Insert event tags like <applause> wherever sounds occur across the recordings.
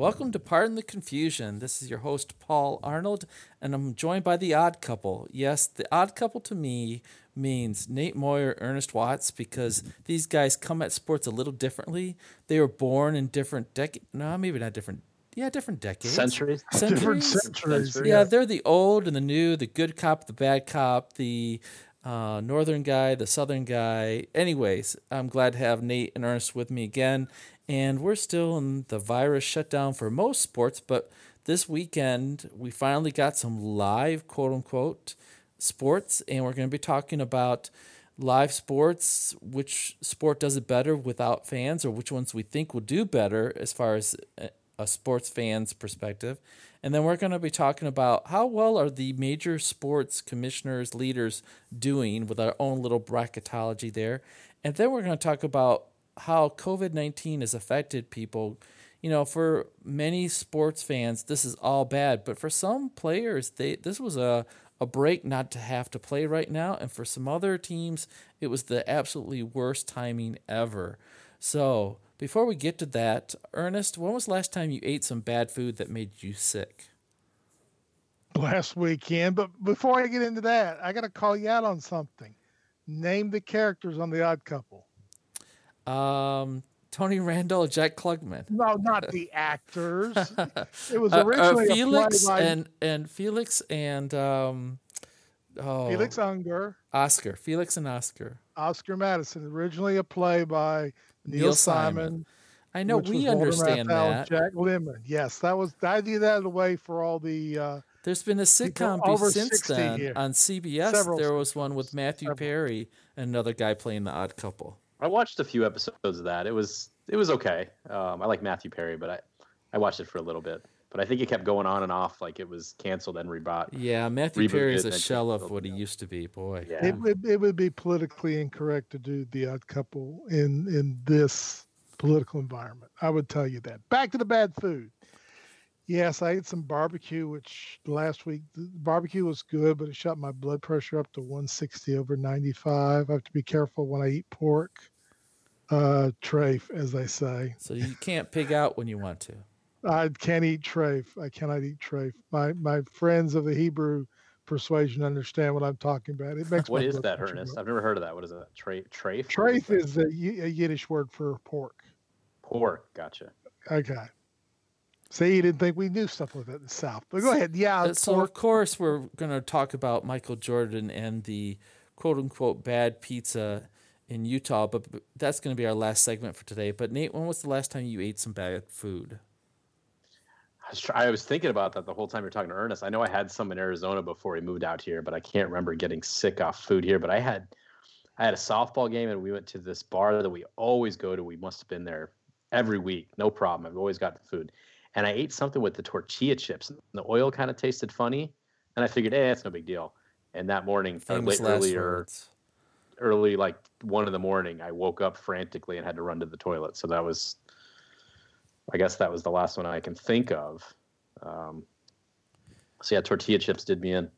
Welcome to Pardon the Confusion. This is your host, Paul Arnold, and I'm joined by the odd couple. Yes, the odd couple to me means Nate Moyer, Ernest Watts, because these guys come at sports a little differently. They were born in different decades. No, maybe not different. Yeah, different decades. Centuries. Different Centuries. centuries. Yeah, they're the old and the new, the good cop, the bad cop, the uh, northern guy, the southern guy. Anyways, I'm glad to have Nate and Ernest with me again. And we're still in the virus shutdown for most sports, but this weekend we finally got some live, quote unquote, sports, and we're going to be talking about live sports, which sport does it better without fans, or which ones we think will do better as far as a- sports fan's perspective. And then we're going to be talking about how well are the major sports commissioners, leaders doing with our own little bracketology there. And then we're going to talk about how COVID 19 has affected people. You know, for many sports fans, this is all bad, but for some players, they this was a, a break not to have to play right now. And for some other teams, it was the absolutely worst timing ever. So, before we get to that, Ernest, when was last time you ate some bad food that made you sick? last weekend. But before I get into that, I got to call you out on something. Name the characters on The Odd Couple. Um, Tony Randall, Jack Klugman. No, not the actors. <laughs> It was Uh, uh, originally a Felix play by and and Felix and um, oh, Felix Unger, Oscar, Felix and Oscar. Oscar Madison. Originally a play by Neil, Neil Simon. Simon. I know we understand that. Jack Lemmon. Yes, that was I did that away for all the uh, There's been a sitcom since then here. on CBS. Several there was one with. Matthew Several. Perry and another guy playing the Odd Couple. I watched a few episodes of that. It was it was okay. Um, I like Matthew Perry, but I I watched it for a little bit. But I think it kept going on and off, like it was canceled and rebought. Yeah, Matthew Perry is a shell of what he used to be. Boy, Yeah. it would it would be politically incorrect to do the odd couple in in this political environment. I would tell you that. Back to the bad food. Yes, I ate some barbecue, which last week the barbecue was good, but it shot my blood pressure up to 160 over 95. I have to be careful when I eat pork. Uh, trafe, as they say. so you can't pig out when you want to. I can't eat trafe. I cannot eat trafe. My my friends of the Hebrew persuasion understand what I'm talking about. It makes What my is blood that, Ernest? up. I've never heard of that. What is that? Tra- trafe? What Trafe that? is a, Yi- a Yiddish word for pork. pork. Gotcha. Okay. See, you didn't think we knew stuff like that in the South. But go ahead. Yeah, Uh, so of course we're going to talk about Michael Jordan and the quote unquote bad pizza in Utah, but but that's going to be our last segment for today. But Nate, when was the last time you ate some bad food? I was, try- I was thinking about that the whole time you're talking to Ernest. I know I had some in Arizona before he moved out here, but I can't remember getting sick off food here. But I had, I had a softball game, and we went to this bar that we always go to. We must have been there every week, no problem. I've always got food, and I ate something with the tortilla chips. And the oil kind of tasted funny, and I figured, eh, it's no big deal. And that morning, or late earlier, words. early like one in the morning, I woke up frantically and had to run to the toilet. So that was, I guess that was the last one I can think of. Um, so yeah, tortilla chips did me in.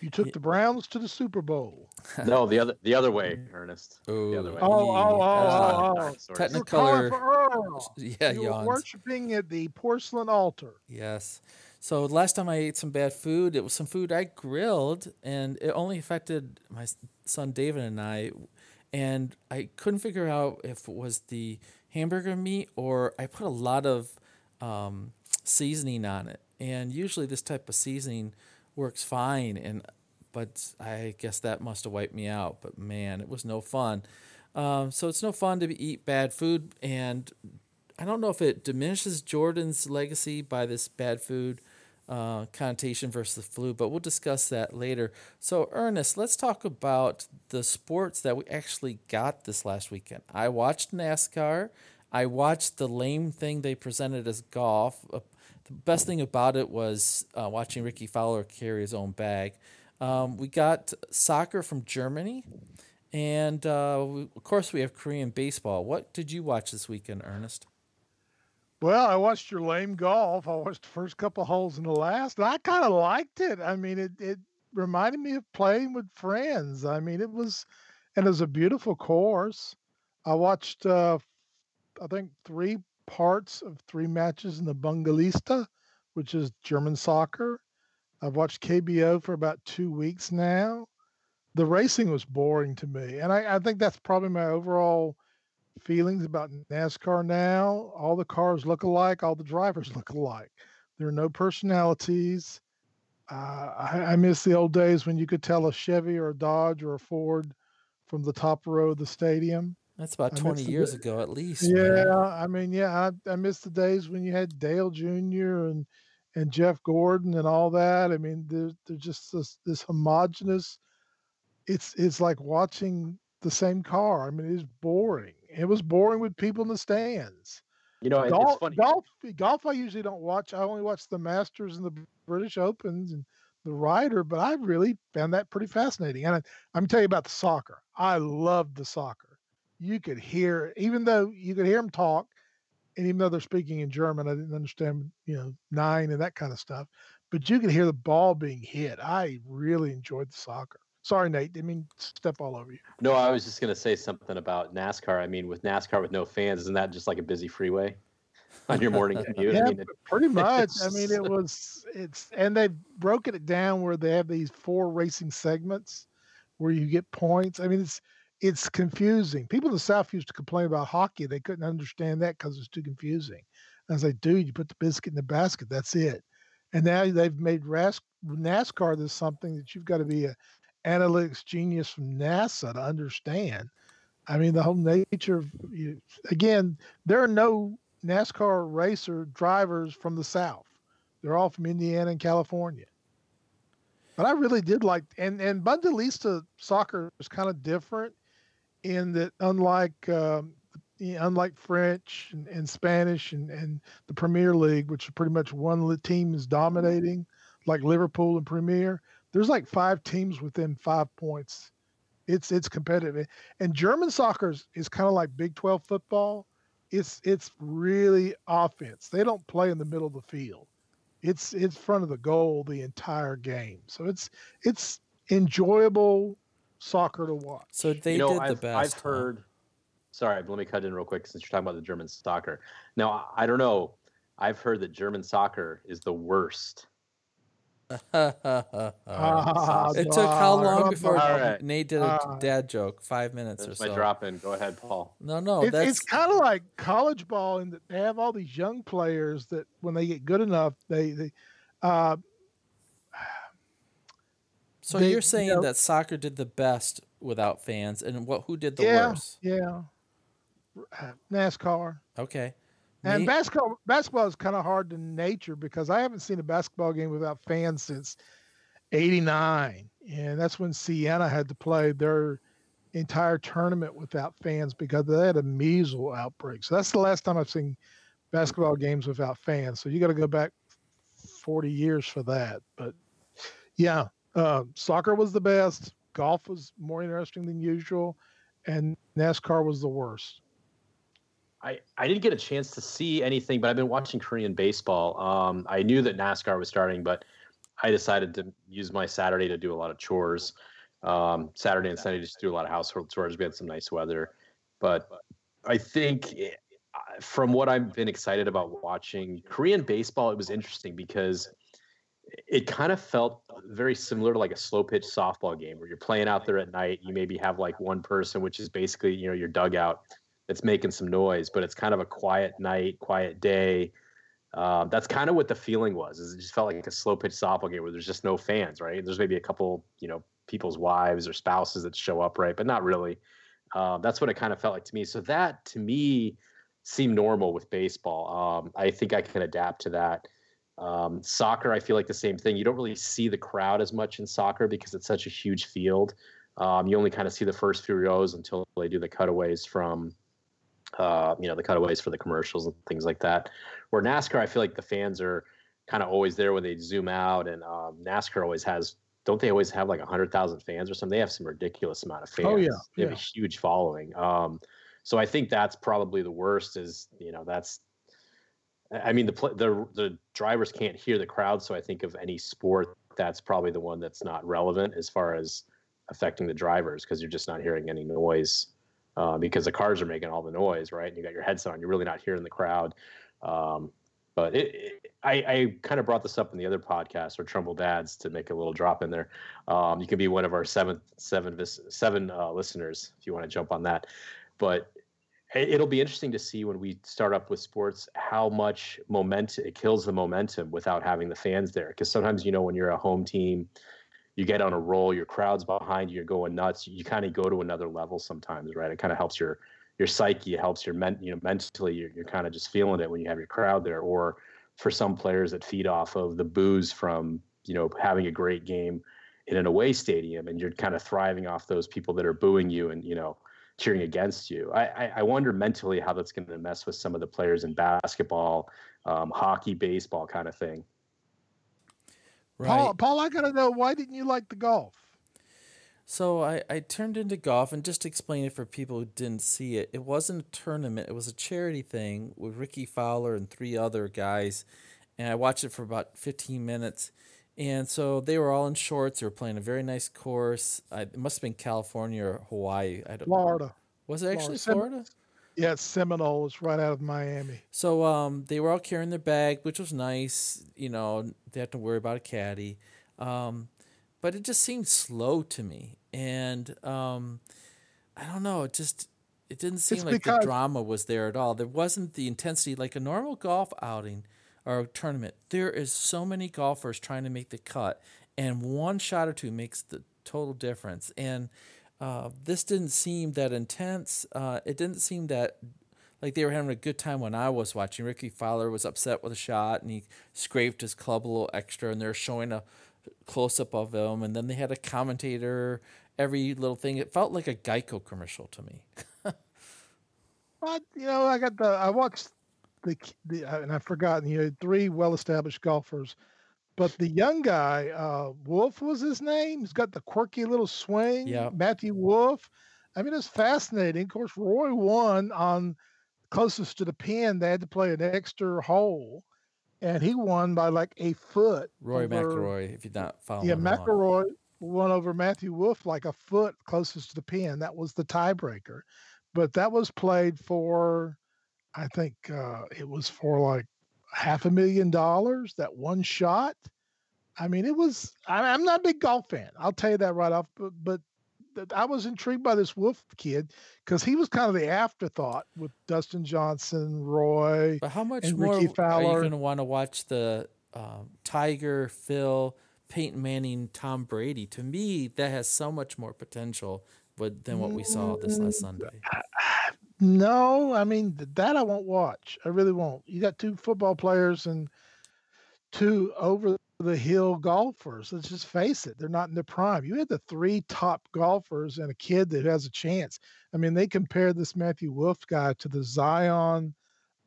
You took the Browns to the Super Bowl. <laughs> No, the other the other way, Ernest. Oh, the other way. Oh, oh, oh, oh, oh. Sorry. You were Technicolor- calling. <laughs> Yeah, you were worshiping at the porcelain altar. Yes. So last time I ate some bad food, it was some food I grilled, and it only affected my son David and I. And I couldn't figure out if it was the hamburger meat or I put a lot of um, seasoning on it. And usually this type of seasoning works fine, and but I guess that must have wiped me out. But man, it was no fun. Um, so it's no fun to eat bad food, and I don't know if it diminishes Jordan's legacy by this bad food uh, connotation versus the flu, but we'll discuss that later. So, Ernest, let's talk about the sports that we actually got this last weekend. I watched NASCAR. I watched the lame thing they presented as golf. The best thing about it was uh, watching Rickie Fowler carry his own bag. Um, we got soccer from Germany. And uh, we, of course, we have Korean baseball. What did you watch this weekend, Ernest? Well, I watched your lame golf. I watched the first couple holes in the last, and I kind of liked it. I mean, it it reminded me of playing with friends. I mean, it was, and it was a beautiful course. I watched, uh, I think three parts of three matches in the Bungalista, which is German soccer. I've watched KBO for about two weeks now. The racing was boring to me. And I, I think that's probably my overall feelings about NASCAR now. All the cars look alike, all the drivers <laughs> look alike. There are no personalities. Uh, I, I, miss the old days when you could tell a Chevy or a Dodge or a Ford from the top row of the stadium. That's about 20 years the, ago, at least. Yeah, man. I mean, yeah, I, I miss the days when you had Dale Jr. and and Jeff Gordon and all that. I mean, they're, they're just this this homogenous. It's it's like watching the same car. I mean, it's boring. It was boring with people in the stands. You know, golf, it's funny. Golf, golf. I usually don't watch. I only watch the Masters and the British Opens and the Ryder. But I really found that pretty fascinating. And I, I'm tell you about the soccer. I loved the soccer you could hear, even though you could hear them talk, and even though they're speaking in German, I didn't understand, you know, nine and that kind of stuff. But you could hear the ball being hit. I really enjoyed the soccer. Sorry, Nate. Didn't mean step all over you. No, I was just going to say something about NASCAR. I mean, with NASCAR with no fans, isn't that just like a busy freeway <laughs> on your morning <laughs> commute? yeah, I mean, it, pretty much. I mean, it was. It's and they've broken it down where they have these four racing segments where you get points. I mean, it's it's confusing. People in the South used to complain about hockey. They couldn't understand that because it's too confusing. And I was like, dude, you put the biscuit in the basket. That's it. And now they've made RAS- NASCAR this something that you've got to be a analytics genius from NASA to understand. I mean, the whole nature of you, again, there are no NASCAR racer drivers from the South. They're all from Indiana and California. But I really did like, and and Bundelista soccer is kind of different in that unlike um, unlike French and, and Spanish and, and the Premier League, which is pretty much one team is dominating, like Liverpool and Premier, there's like five teams within five points. It's it's competitive, and German soccer is, is kind of like Big Twelve football. It's it's really offense. They don't play in the middle of the field. It's it's front of the goal the entire game. So it's it's enjoyable soccer to watch. So they you know, did I've, the best. I've heard. Sorry, let me cut in real quick since you're talking about the German soccer. Now I don't know. I've heard that German soccer is the worst. ah, <laughs> it took how long before right. Nate did a uh, dad joke? Five minutes or so. My drop in. Go ahead, Paul. No, no, it, that's... it's kind of like college ball in that they have all these young players that when they get good enough, they they uh, so they, you're saying you know, that soccer did the best without fans, and what? Who did the yeah, worst? Yeah, uh, NASCAR. Okay. And Me? basketball, basketball is kind of hard to nature because I haven't seen a basketball game without fans since '89, and that's when Siena had to play their entire tournament without fans because they had a measles outbreak. So that's the last time I've seen basketball games without fans. So you got to go back 40 years for that. But yeah, uh, soccer was the best. Golf was more interesting than usual, and NASCAR was the worst. I, I didn't get a chance to see anything, but I've been watching Korean baseball. Um, I knew that NASCAR was starting, but I decided to use my Saturday to do a lot of chores. Um, Saturday and Sunday just do a lot of household chores. We had some nice weather, but I think eh, from what I've been excited about watching Korean baseball, it was interesting because it kind of felt very similar to like a slow pitch softball game where you're playing out there at night. You maybe have like one person, which is basically, you know, your dugout that's making some noise, but it's kind of a quiet night, quiet day. Uh, that's kind of what the feeling was. Is it just felt like a slow pitch softball game where there's just no fans, right? There's maybe a couple, you know, people's wives or spouses that show up, right? But not really. Uh, that's what it kind of felt like to me. So that to me seemed normal with baseball. Um, I think I can adapt to that. Um, soccer, I feel like the same thing. You don't really see the crowd as much in soccer because it's such a huge field. Um, you only kind of see the first few rows until they do the cutaways from, uh, you know, the cutaways for the commercials and things like that. Where NASCAR, I feel like the fans are kind of always there when they zoom out, and um, NASCAR always has. Don't they always have like hundred thousand fans or something? They have some ridiculous amount of fans. Oh yeah, they yeah. have a huge following. Um, so I think that's probably the worst. Is you know that's I mean, the the the drivers can't hear the crowd, so I think of any sport, that's probably the one that's not relevant as far as affecting the drivers because you're just not hearing any noise uh, because the cars are making all the noise, right? And you got your headset on, you're really not hearing the crowd. Um, but it, it, I, I kind of brought this up in the other podcast or Trumbull Dads to make a little drop in there. Um, you can be one of our seven, seven, seven uh, listeners if you want to jump on that. But it'll be interesting to see when we start up with sports how much momentum it kills the momentum without having the fans there. Because sometimes you know when you're a home team, you get on a roll, your crowd's behind you, you're going nuts. You kind of go to another level sometimes, right? It kind of helps your your psyche, it helps your men, you know, mentally. You're, you're kind of just feeling it when you have your crowd there. Or for some players that feed off of the booze from you know having a great game in an away stadium, and you're kind of thriving off those people that are booing you and you know cheering against you. I, I wonder mentally how that's going to mess with some of the players in basketball, um, hockey, baseball kind of thing. Right. Paul, Paul, I got to know why didn't you like the golf? So I, I turned into golf and just to explain it for people who didn't see it, it wasn't a tournament. It was a charity thing with Rickie Fowler and three other guys. And I watched it for about 15 minutes. And so they were all in shorts. They were playing a very nice course. I, it must have been California or Hawaii. I don't Florida. Know. Was it actually Florida? Florida? Yeah, Seminole is right out of Miami. So um, they were all carrying their bag, which was nice. You know, they had to worry about a caddy. Um, but it just seemed slow to me, and um, I don't know. It just it didn't seem it's like the drama was there at all. There wasn't the intensity like a normal golf outing or tournament. There is so many golfers trying to make the cut, and one shot or two makes the total difference. And uh, this didn't seem that intense. Uh, it didn't seem that like they were having a good time when I was watching. Rickie Fowler was upset with a shot and he scraped his club a little extra, and they're showing a close up of him. And then they had a commentator every little thing. It felt like a Geico commercial to me. <laughs> but you know, I got the I watched the, the and I've forgotten. You know, three well established golfers but the young guy, uh, Wolff was his name. He's got the quirky little swing. Yeah. Matthew Wolff. I mean, it's fascinating. Of course, Roy won on closest to the pin. They had to play an extra hole, and he won by like a foot. Roy over, McIlroy, if you're not following. Yeah, McIlroy won over Matthew Wolff like a foot closest to the pin. That was the tiebreaker, but that was played for, I think uh, it was for like half a million dollars that one shot. I mean, it was. I, am not a big golf fan. I'll tell you that right off. But, but I was intrigued by this Wolff kid because he was kind of the afterthought with Dustin Johnson, Roy. But how much more Rickie Fowler. are you going to want to watch the um, Tiger, Phil, Peyton Manning, Tom Brady? To me, that has so much more potential but than what we saw this last mm, Sunday. No, I mean that I won't watch. I really won't. You got two football players and two over the hill golfers. Let's just face it, they're not in their prime. You had the three top golfers and a kid that has a chance. I mean, they compared this Matthew Wolff guy to the Zion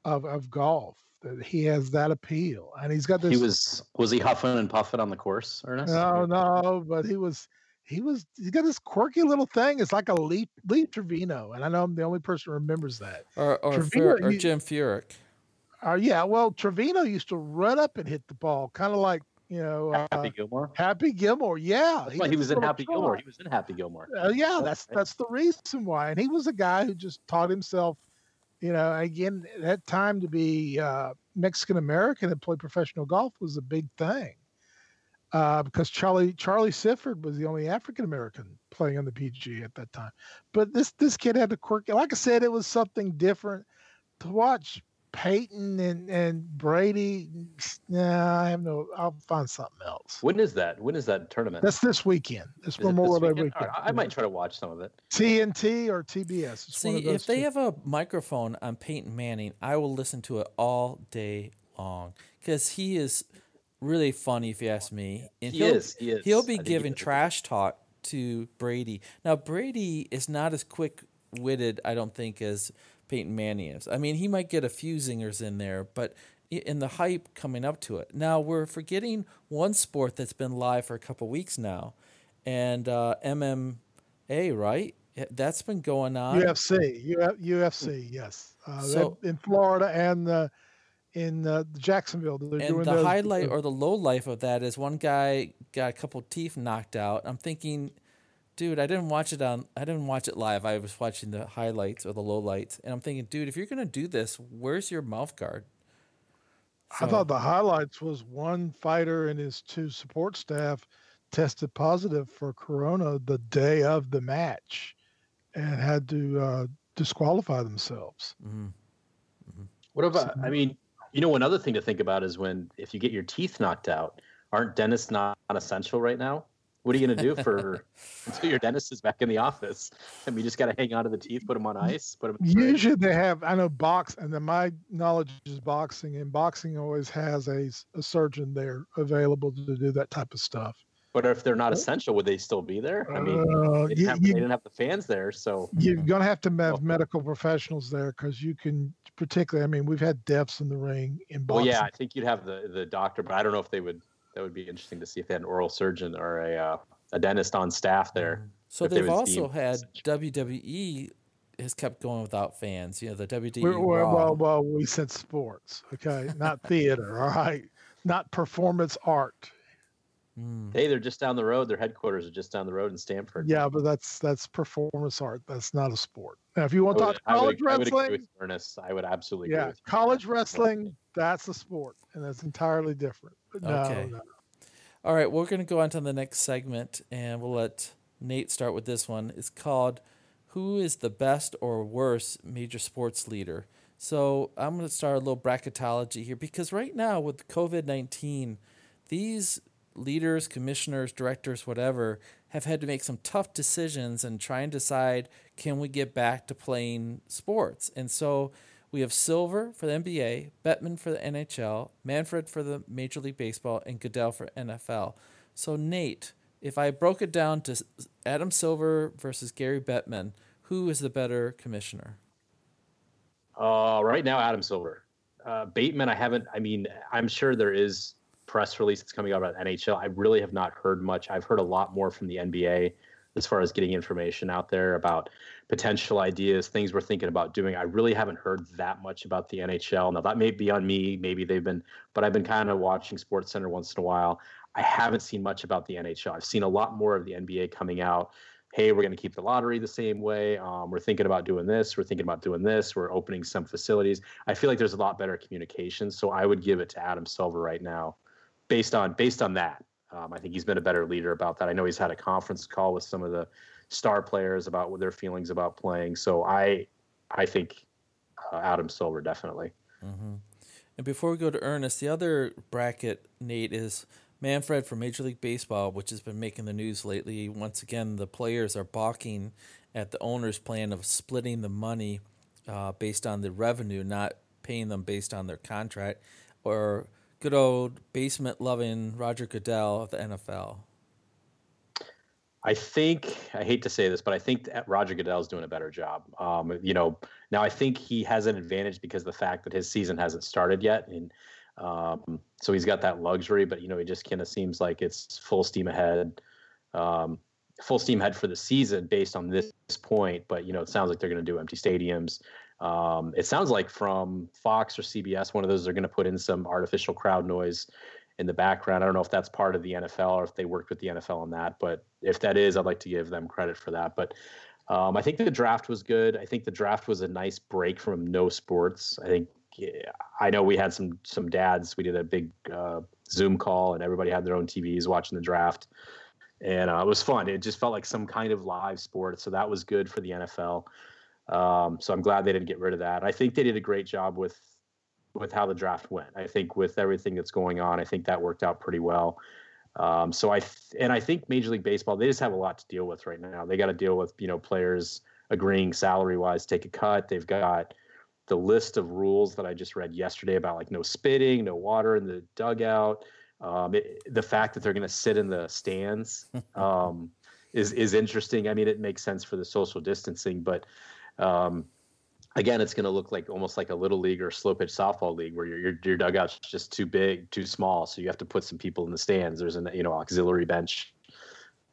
of of golf. That he has that appeal, and he's got this. He was was he huffing and puffing on the course, Ernest? No, no, but he was he was he got this quirky little thing. It's like a Lee Lee Trevino, and I know I'm the only person who remembers that. Or or, Trevino, Fur, or Jim Furyk. Uh, yeah, well, Trevino used to run up and hit the ball, kind of like you know uh, Happy Gilmore. Happy Gilmore, yeah. That's he, why he was in Happy try. Gilmore. He was in Happy Gilmore. Uh, yeah, that's that's the reason why. And he was a guy who just taught himself. You know, again, that time to be uh, Mexican American and play professional golf was a big thing uh, because Charlie Charlie Sifford was the only African American playing on the PG at that time. But this this kid had a quirk. Like I said, it was something different to watch. Peyton and, and Brady. Nah, I have no. I'll find something else. When is that? When is that tournament? That's this weekend. This is Memorial Day weekend. weekend. I, I might try to watch some of it. TNT or TBS. It's See, if they two. have a microphone on Peyton Manning, I will listen to it all day long because he is really funny if you ask me. And he is. He is. He'll be giving trash talk to Brady. Now Brady is not as quick witted, I don't think, as Peyton Manning is. I mean, he might get a few zingers in there, but in the hype coming up to it. Now we're forgetting one sport that's been live for a couple weeks now, and uh, MMA, right? That's been going on. UFC, UFC, yes. Uh, so, in Florida and the in uh, Jacksonville. They're and the highlight or the low life of that is one guy got a couple teeth knocked out. I'm thinking, dude, I didn't watch it on. I didn't watch it live. I was watching the highlights or the low lights, and I'm thinking, dude, if you're gonna do this, where's your mouth guard? I thought the highlights was one fighter and his two support staff tested positive for corona the day of the match, and had to uh, disqualify themselves. Mm-hmm. Mm-hmm. What about? I mean, you know, another thing to think about is when if you get your teeth knocked out, aren't dentists not essential right now? What are you going to do for <laughs> until your dentist is back in the office? I mean, you just got to hang on to the teeth, put them on ice, put them. Usually they have. I know box, and then my knowledge is boxing, and boxing always has a, a surgeon there available to do that type of stuff. But if they're not essential, would they still be there? I mean, uh, they, didn't have, you, they, didn't have, the fans there, so you're gonna have to have medical professionals there because you can, particularly. I mean, we've had deaths in the ring in boxing. Well, yeah, I think you'd have the the doctor, but I don't know if they would. That would be interesting to see if they had an oral surgeon or a uh, a dentist on staff there. Mm-hmm. So they've also had WWE has kept going without fans. You know, the WWE. We're, we're, well, well, we said sports, okay, not theater. <laughs> All right, not performance art. Mm. Hey, they're just down the road. Their headquarters are just down the road in Stamford. Yeah, but that's that's performance art. That's not a sport. Now, if you want to talk college I would, wrestling, I would Ernest. I would absolutely. Yeah, college wrestling. That's a sport, and that's entirely different. But no, okay. no. All right, we're going to go on to the next segment, and we'll let Nate start with this one. It's called "Who is the best or worst major sports leader?" So I'm going to start a little bracketology here because right now with COVID nineteen, these leaders, commissioners, directors, whatever, have had to make some tough decisions and try and decide can we get back to playing sports. And so we have Silver for the NBA, Bettman for the NHL, Manfred for the Major League Baseball, and Goodell for NFL. So Nate, if I broke it down to Adam Silver versus Gary Bettman, who is the better commissioner? Uh, right now, Adam Silver. Uh, Bateman, I haven't. I mean, I'm sure there is press release that's coming out about NHL. I really have not heard much. I've heard a lot more from the NBA as far as getting information out there about potential ideas, things we're thinking about doing. I really haven't heard that much about the NHL. Now that may be on me, maybe they've been, but I've been kind of watching Sports Center once in a while. I haven't seen much about the NHL. I've seen a lot more of the NBA coming out. Hey, we're going to keep the lottery the same way. Um, we're thinking about doing this. We're thinking about doing this. We're opening some facilities. I feel like there's a lot better communication. So I would give it to Adam Silver right now based on based on that. Um, I think he's been a better leader about that. I know he's had a conference call with some of the star players about what their feelings about playing. So I I think uh, Adam Silver definitely. Mm-hmm. And before we go to Ernest, the other bracket Nate is Manfred for Major League Baseball, which has been making the news lately. Once again, the players are balking at the owner's plan of splitting the money uh, based on the revenue, not paying them based on their contract or good old basement loving Roger Goodell of the NFL? I think I hate to say this, but I think Roger Goodell is doing a better job. Um, you know, now I think he has an advantage because the fact that his season hasn't started yet, and um, so he's got that luxury. But you know, it just kind of seems like it's full steam ahead, um, full steam ahead for the season based on this point. But you know, it sounds like they're going to do empty stadiums. Um, it sounds like from Fox or CBS, one of those are going to put in some artificial crowd noise in the background. I don't know if that's part of the NFL or if they worked with the NFL on that, but if that is, I'd like to give them credit for that. But um, I think the draft was good. I think the draft was a nice break from no sports. I think yeah, I know we had some some dads. We did a big uh, Zoom call, and everybody had their own TVs watching the draft, and uh, it was fun. It just felt like some kind of live sport, so that was good for the NFL. Um, so I'm glad they didn't get rid of that. I think they did a great job with with how the draft went. I think with everything that's going on, I think that worked out pretty well. Um, so I th- and I think Major League Baseball they just have a lot to deal with right now. They got to deal with you know players agreeing salary wise take a cut. They've got the list of rules that I just read yesterday about like no spitting, no water in the dugout. Um, it, the fact that they're going to sit in the stands <laughs> um, is is interesting. I mean, it makes sense for the social distancing, but um, again, it's going to look like almost like a little league or slow pitch softball league where your, your your dugout's just too big, too small, so you have to put some people in the stands. There's an you know auxiliary bench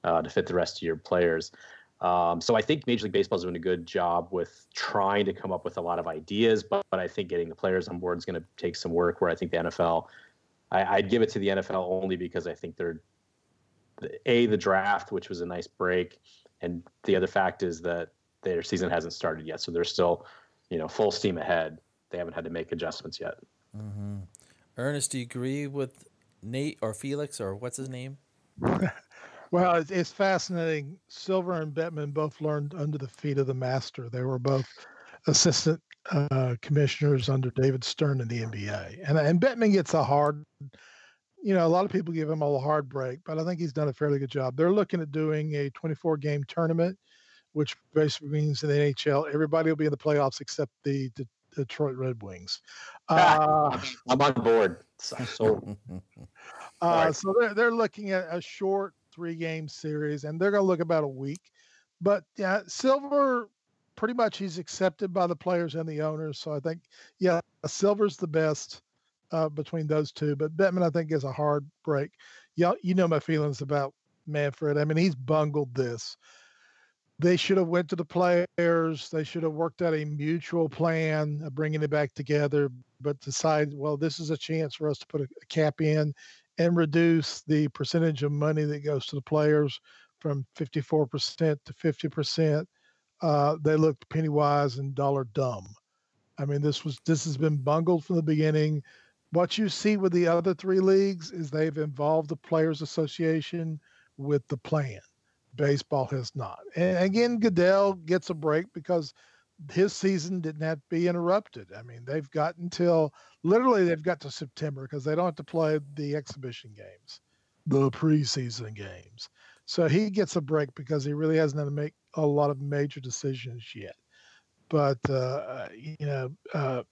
uh, to fit the rest of your players. Um, so I think Major League Baseball is doing a good job with trying to come up with a lot of ideas, but, but I think getting the players on board is going to take some work. Where I think the NFL, I, would give it to the NFL only because I think they're a the draft, which was a nice break, and the other fact is that their season hasn't started yet, so they're still, you know, full steam ahead. They haven't had to make adjustments yet. Mm-hmm. Ernest, do you agree with Nate or Felix or what's his name? <laughs> well, it's, it's fascinating. Silver and Bettman both learned under the feet of the master. They were both assistant uh, commissioners under David Stern in the NBA, and and Bettman gets a hard. You know, a lot of people give him a hard break, but I think he's done a fairly good job. They're looking at doing a 24 game tournament, which basically means in the NHL everybody will be in the playoffs except the, the Detroit Red Wings. Uh, <laughs> I'm on board. So, <laughs> uh, so they're they're looking at a short three game series, and they're going to look about a week. But yeah, Silver, pretty much he's accepted by the players and the owners. So I think yeah, Silver's the best uh, between those two. But Bettman, I think, is a hard break. Yeah, you know my feelings about Manfred. I mean, he's bungled this they should have went to the players they should have worked out a mutual plan of bringing it back together but decide well this is a chance for us to put a, cap in and reduce the percentage of money that goes to the players from 54% to 50% uh, they looked penny wise and dollar dumb. I mean this was this has been bungled from the beginning. What you see with the other three leagues is they've involved the players association with the plan baseball has not. And again, Goodell gets a break because his season didn't have to be interrupted. I mean, they've got until literally they've got to September because they don't have to play the exhibition games, the preseason games. So he gets a break because he really hasn't had to make a lot of major decisions yet. But uh, you know, uh,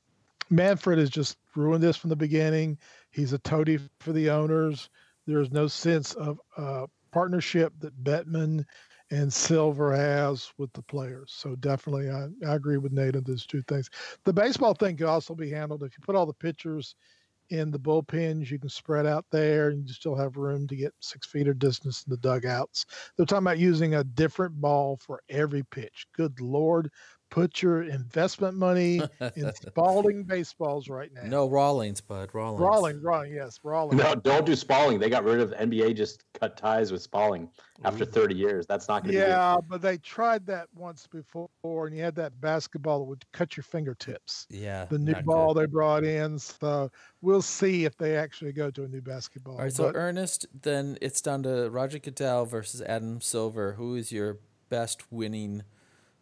Manfred has just ruined this from the beginning. He's a toady for the owners. There's no sense of uh, partnership that Bettman and Silver has with the players. So definitely, I, I agree with Nate on those two things. The baseball thing could also be handled if you put all the pitchers in the bullpens. You can spread out there, and you still have room to get six feet of distance in the dugouts. They're talking about using a different ball for every pitch. Good lord, put your investment money in <laughs> Spalding baseballs right now. No Rawlings, bud. Rawlings. Rawlings, Rawlings, yes, Rawlings. No, don't do Spalding. They got rid of NBA. Just cut ties with Spalding after 30 years. That's not going to. Yeah, but they tried that once before, and you had that basketball that would cut your fingertips. Yeah. The new ball good. they brought in. So we'll see if they actually go to a new basketball. All right. So but, Ernest, then it's down to Roger Goodell versus Adam Silver. Who is your best winning?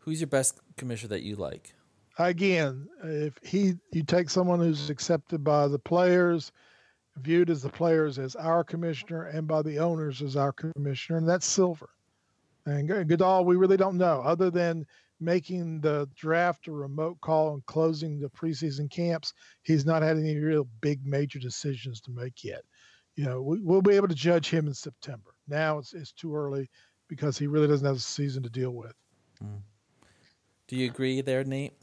Who's your best commissioner that you like? Again, if he you take someone who's accepted by the players, viewed as the players as our commissioner, and by the owners as our commissioner, and that's Silver. And Goodell, we really don't know, other than making the draft a remote call and closing the preseason camps. He's not had any real big major decisions to make yet. You know, we, will be able to judge him in September. Now it's, it's too early because he really doesn't have a season to deal with. Mm. Do you agree there, Nate?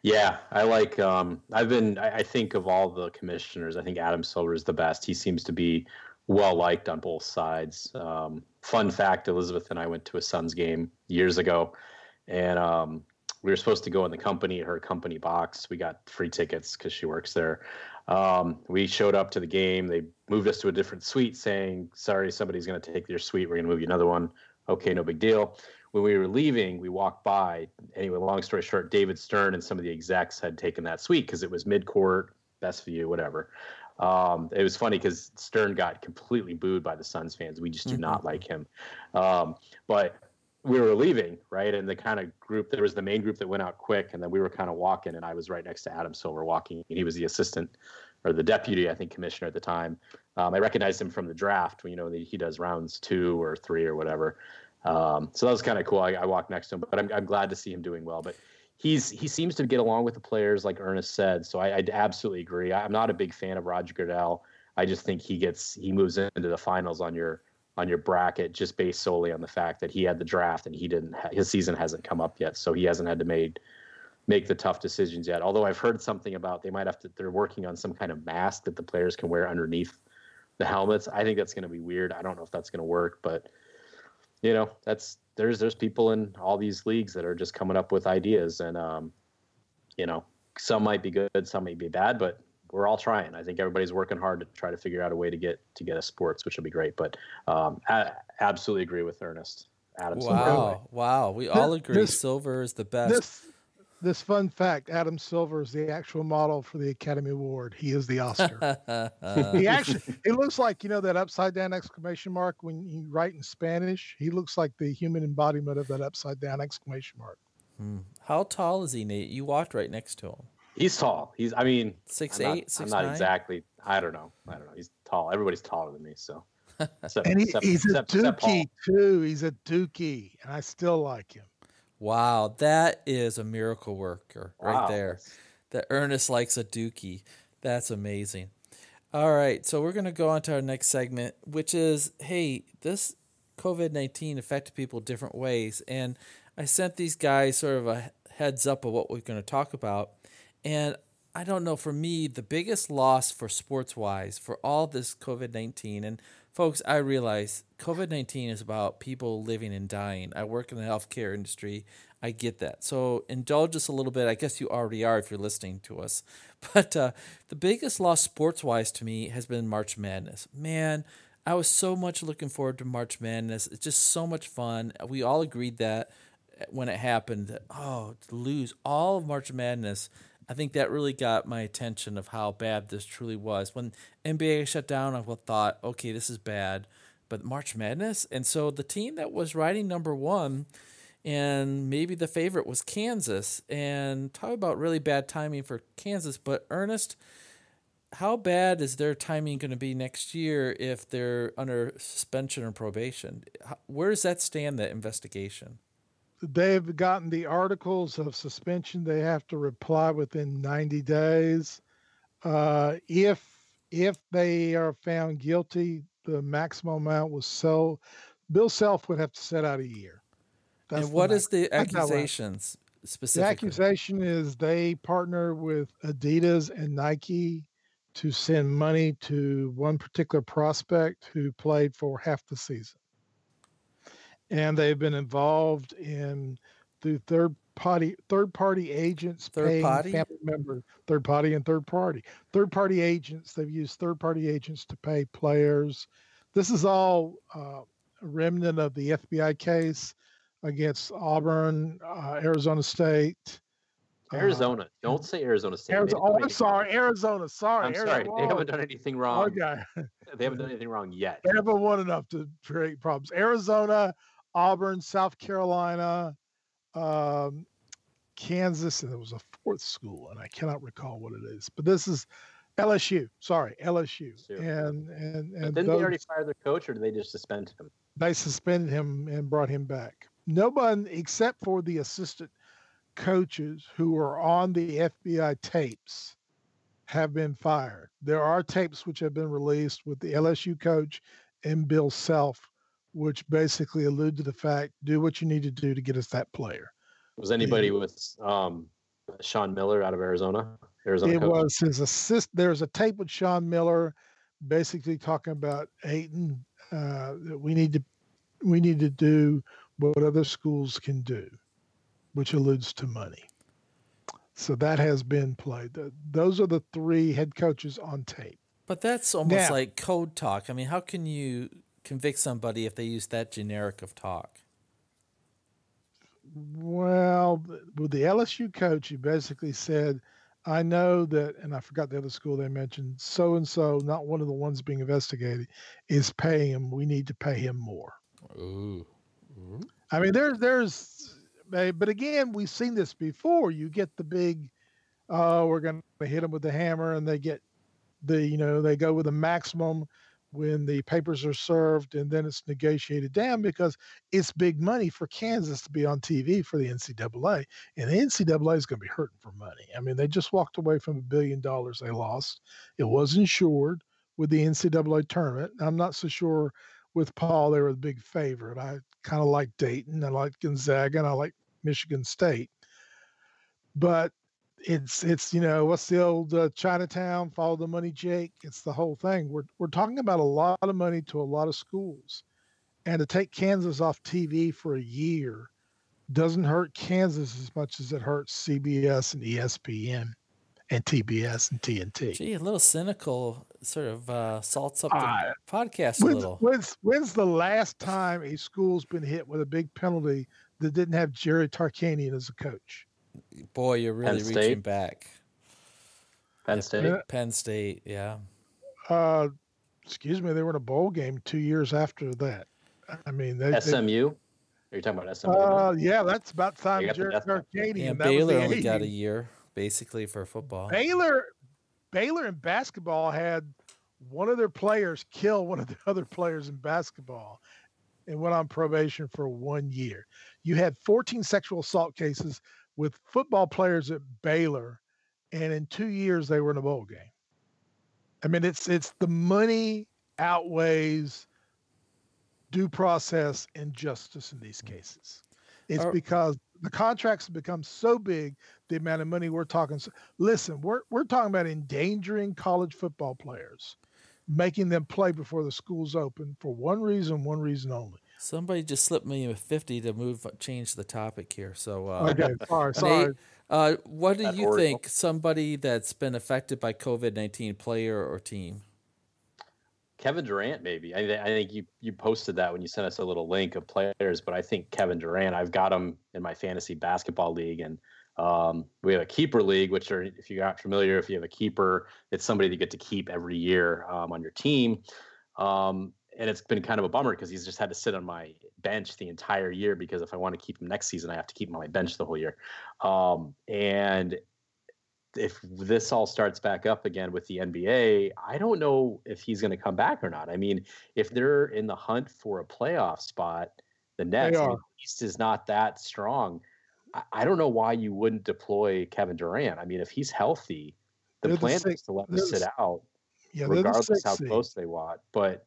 Yeah, I like. Um, I've been. I, I think of all the commissioners, I think Adam Silver is the best. He seems to be well liked on both sides. Um, fun fact: Elizabeth and I went to a Suns game years ago, and um, we were supposed to go in the company, her company box. We got free tickets because she works there. Um, we showed up to the game. They moved us to a different suite, saying, "Sorry, somebody's going to take your suite. We're going to move you another one." Okay, no big deal when we were leaving, we walked by. Anyway, long story short, David Stern and some of the execs had taken that suite because it was mid court, best view, whatever. Um, it was funny because Stern got completely booed by the Suns fans. We just do mm-hmm. not like him. Um, but we were leaving, right? And the kind of group, there was the main group that went out quick, and then we were kind of walking, and I was right next to Adam Silver walking, and he was the assistant or the deputy, I think, commissioner at the time. Um, I recognized him from the draft. You know, he does rounds two or three or whatever. Um, so that was kind of cool. I, I, walked next to him, but I'm, I'm glad to see him doing well. But he's he seems to get along with the players, like Ernest said. So I, I absolutely agree. I'm not a big fan of Roger Goodell. I just think he gets he moves into the finals on your on your bracket just based solely on the fact that he had the draft and he didn't. Ha- his season hasn't come up yet, so he hasn't had to made make the tough decisions yet. Although I've heard something about they might have to. They're working on some kind of mask that the players can wear underneath the helmets. I think that's going to be weird. I don't know if that's going to work, but you know that's there's there's people in all these leagues that are just coming up with ideas and um, you know some might be good some might be bad but we're all trying i think everybody's working hard to try to figure out a way to get to get a sports which will be great but um, I absolutely agree with ernest Adam wow, wow. We all agree This- Silver is the best. This this fun fact: Adam Silver is the actual model for the Academy Award. He is the Oscar. he <laughs> actually it looks like you know that upside down exclamation mark when you write in Spanish. He looks like the human embodiment of that upside down exclamation mark. Hmm. How tall is he, Nate? You walked right next to him. He's tall. He's. I mean, Six I'm not, six I'm not nine? exactly. I don't know. I don't know. He's tall. Everybody's taller than me. So. <laughs> Except, And he, except- he's a except- except dookie too. He's a dookie, and I still like him. Wow, that is a miracle worker right Wow. there. That Ernest likes a dookie. That's amazing. All right, so we're going to go on to our next segment, which is hey, this COVID 19 affected people different ways. And I sent these guys sort of a heads up of what we're going to talk about. And I don't know, for me, the biggest loss for sports wise for all this COVID 19, and folks, I realize COVID 19 is about people living and dying. I work in the healthcare industry. I get that. So indulge us a little bit. I guess you already are if you're listening to us. <laughs> But uh, the biggest loss sports wise to me has been March Madness. Man, I was so much looking forward to March Madness. It's just so much fun. We all agreed that when it happened, that, oh, to lose all of March Madness, I think that really got my attention of how bad this truly was. When NBA shut down, I thought, okay, this is bad. But March Madness? And so the team that was riding number one and maybe the favorite was Kansas. And talk about really bad timing for Kansas. But Ernest, how bad is their timing going to be next year if they're under suspension or probation? Where does that stand, that investigation? They've gotten the articles of suspension. They have to reply within 90 days. Uh, if if they are found guilty, the maximum amount was so. Bill Self would have to set out a year. and the what max- is the that's accusations The accusation is they partner with Adidas and Nike to send money to one particular prospect who played for half the season. And they've been involved in through third party third party agents Third paying party? family members third party and third party third party agents they've used third party agents to pay players this is all uh, a remnant of the fbi case against auburn uh, arizona state uh, Arizona. Don't say Arizona State. Arizona, oh i'm sorry wrong. arizona sorry I'm Arizona, sorry. They haven't done anything wrong. okay They haven't done anything wrong yet. They haven't won enough to create problems. Arizona, Auburn, South Carolina, um, Kansas, and there was a fourth school, and I cannot recall what it is. But this is LSU. Sorry, LSU. Sure. And and But and didn't they already fire their coach, or did they just suspend him? they suspended him and brought him back. No one except for the assistant coaches who are on the FBI tapes have been fired. There are tapes which have been released with the LSU coach and Bill Self, which basically allude to the fact do what you need to do to get us that player. Was anybody with um, Sean Miller out of Arizona? Arizona it coach? was his assist. There's a tape with Sean Miller, basically talking about Ayton. Uh, that we need to we need to do what other schools can do, which alludes to money. So that has been played. Those are the three head coaches on tape. But that's almost Now- like code talk. I mean, how can you convict somebody if they use that generic of talk? Well, with the LSU coach, he basically said, I know that, and I forgot the other school they mentioned, so and so, not one of the ones being investigated, is paying him. We need to pay him more. Ooh. Mm-hmm. I mean, there's, there's, but again, we've seen this before. You get the big, oh, we're going to hit them with the hammer, and they get the, you know, they go with a maximum when the papers are served, and then it's negotiated down because it's big money for Kansas to be on TV for the NCAA, and the NCAA is going to be hurting for money. I mean, they just walked away from a billion dollars they lost. It was insured with the NCAA tournament. I'm not so sure with Paul they were the big favorite. I kind of like Dayton, I like Gonzaga, and I like Michigan State, but it's it's you know what's the old uh, Chinatown follow the money Jake it's the whole thing we're we're talking about a lot of money to a lot of schools and to take Kansas off TV for a year doesn't hurt Kansas as much as it hurts CBS and ESPN and TBS and TNT. Gee, a little cynical, sort of uh, salts up the Uh, podcast a When's, little. when's, when's the last time a school's been hit with a big penalty that didn't have Jerry Tarkanian as a coach? Boy, you're really Penn reaching State? back. Penn State. Yeah. Penn State, yeah. Uh, excuse me, they were in a bowl game two years after that. I mean, they, they SMU. Are you talking about SMU? uh, yeah, that's about the time got the Jerry death And Baylor the only got a year, basically, for football. Baylor, Baylor in basketball had one of their players kill one of the other players in basketball and went on probation for one year. You had 14 sexual assault cases with football players at Baylor, and in two years they were in a bowl game. I mean, it's it's the money outweighs due process and justice in these mm. cases. It's Are- because the contracts have become so big, the amount of money we're talking. s- Listen, we're we're talking about endangering college football players, making them play before the schools open for one reason, one reason only. Somebody just slipped me a 50 to move, change the topic here. So, uh, Okay, sorry, <laughs> Nate, sorry. uh, what do That you horrible. think somebody that's been affected by COVID 19, player or team? Kevin Durant, maybe. I, I think you you posted that when you sent us a little link of players, but I think Kevin Durant. I've got him in my fantasy basketball league, and um, we have a keeper league, which are if you're not familiar, if you have a keeper, it's somebody that you get to keep every year um, on your team. Um, and it's been kind of a bummer because he's just had to sit on my bench the entire year because if I want to keep him next season, I have to keep him on my bench the whole year. Um, and if this all starts back up again with the NBA, I don't know if he's going to come back or not. I mean, if they're in the hunt for a playoff spot, the Nets, I mean, the East is not that strong. I, I don't know why you wouldn't deploy Kevin Durant. I mean, if he's healthy, the They're the plan six- is to let him sit out, Yeah, the regardless sixth how close they want. But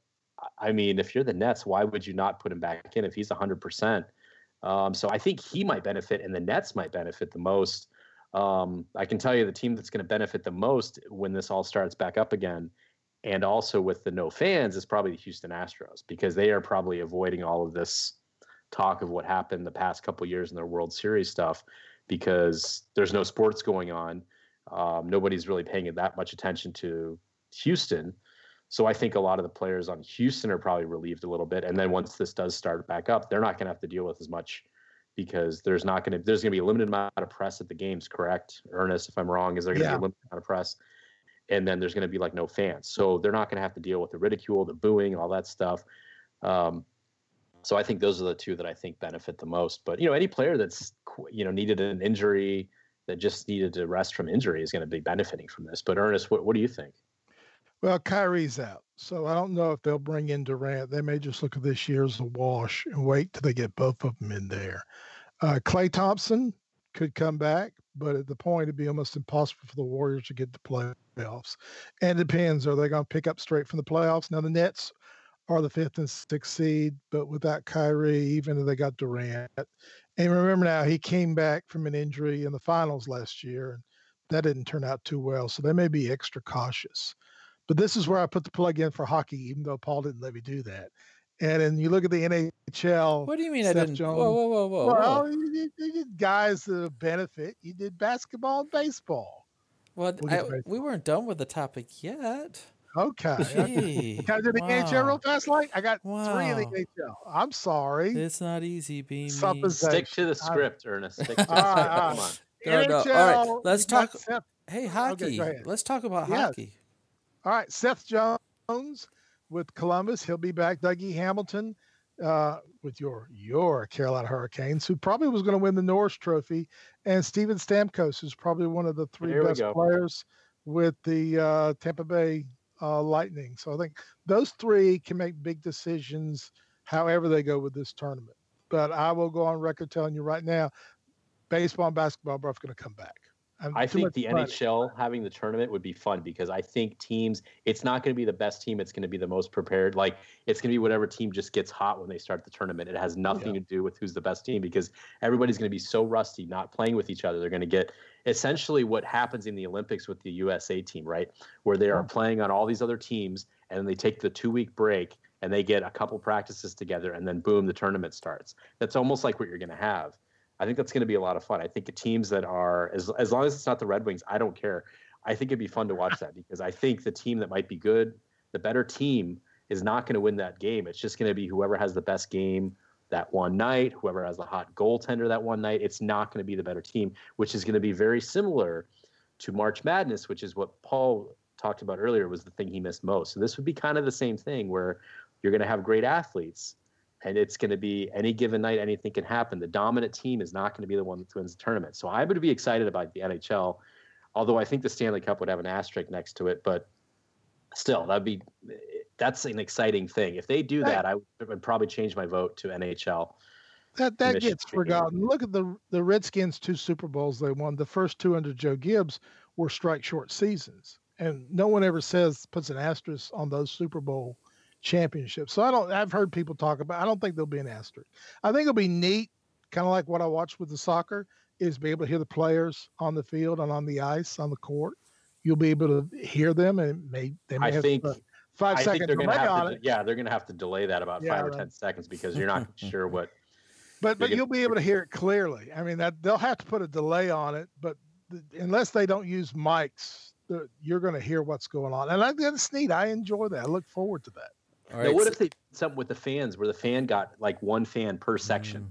I- mean, if you're the Nets, why would you not put him back in if he's 100%? Um, so I think he might benefit, and the Nets might benefit the most. Um, I can tell you the team that's going to benefit the most when this all starts back up again, and also with the no fans, is probably the Houston Astros because they are probably avoiding all of this talk of what happened the past couple years in their World Series stuff because there's no sports going on. Um, nobody's really paying that much attention to Houston. So I think a lot of the players on Houston are probably relieved a little bit. And then once this does start back up, they're not going to have to deal with as much because there's not going to there's going to be a limited amount of press at the games. Correct, Ernest? If I'm wrong, is there going to Yeah. be a limited amount of press? And then there's going to be like no fans, so they're not going to have to deal with the ridicule, the booing, all that stuff. Um, so I think those are the two that I think benefit the most. But you know, any player that's you know needed an injury that just needed to rest from injury is going to be benefiting from this. But Ernest, what, what do you think? Well, Kyrie's out, so I don't know if they'll bring in Durant. They may just look at this year as a wash and wait till they get both of them in there. Uh, Klay Thompson could come back, but at the point it'd be almost impossible for the Warriors to get to playoffs. And it depends: are they going to pick up straight from the playoffs? Now the Nets are the fifth and sixth seed, but without Kyrie, even if they got Durant, and remember now he came back from an injury in the finals last year, and that didn't turn out too well. So they may be extra cautious. But this is where I put the plug in for hockey, even though Paul didn't let me do that. And then you look at the NHL. What do you mean I didn't? Jones. Whoa, whoa, whoa, whoa. well, whoa. you did, you did guys that benefit. You did basketball and baseball. Well, we'll I, baseball. we weren't done with the topic yet. Okay. Gee, Can I do the NHL real fast? Like I got three in the NHL. I'm sorry. It's not easy being me. Stick to the I- script, Ernest. Stick to the All right, script. all Come on. No, no. All right, let's talk- Hey, hockey. go ahead. Let's talk about Yes. hockey. All right, Seth Jones with Columbus. He'll be back. Dougie Hamilton uh, with your your Carolina Hurricanes, who probably was going to win the Norris Trophy, and Steven Stamkos, who's probably one of the three There we best players with the uh, Tampa Bay uh, Lightning. So I think those three can make big decisions however they go with this tournament. But I will go on record telling you right now, baseball and basketball are both going to come back. I'm I think the money. NHL having the tournament would be fun because I think teams, it's not going to be the best team. It's going to be the most prepared. Like it's going to be whatever team just gets hot when they start the tournament. It has nothing to do with who's the best team because everybody's going to be so rusty, not playing with each other. They're going to get essentially what happens in the Olympics with the USA team, right? Where they are Yeah. playing on all these other teams and they take the two week break and they get a couple practices together and then boom, the tournament starts. That's almost like what you're going to have. I think that's going to be a lot of fun. I think the teams that are as as long as it's not the Red Wings, I don't care. I think it'd be fun to watch that because I think the team that might be good, the better team, is not going to win that game. It's just going to be whoever has the best game that one night, whoever has the hot goaltender that one night. It's not going to be the better team, which is going to be very similar to March Madness, which is what Paul talked about earlier was the thing he missed most. So this would be kind of the same thing where you're going to have great athletes and it's going to be any given night anything can happen. The dominant team is not going to be the one that wins the tournament. So I'm going to be excited about the NHL, although I think the Stanley Cup would have an asterisk next to it, but still that'd be that's an exciting thing. If they do that, I would probably change my vote to NHL. That that gets forgotten. Look at the the Redskins two Super Bowls they won. The first two under Joe Gibbs were strike short seasons, and no one ever says puts an asterisk on those Super Bowl championships. So I don't. I've heard people talk about. I don't think there'll be an asterisk. I think it'll be neat, kind of like what I watched with the soccer, is be able to hear the players on the field and on the ice on the court. You'll be able to hear them, and may they may I have think five I seconds think they're going to delay have on to, it. yeah, they're going to have to delay that about Yeah, five or ten seconds because you're not <laughs> sure what. But but you'll be able to hear it clearly. I mean that they'll have to put a delay on it, but th- unless they don't use mics, the- you're going to hear what's going on. And I think that's neat. I enjoy that. I look forward to that. All Now, what so- if they did something with the fans where the fan got like one fan per section, Mm.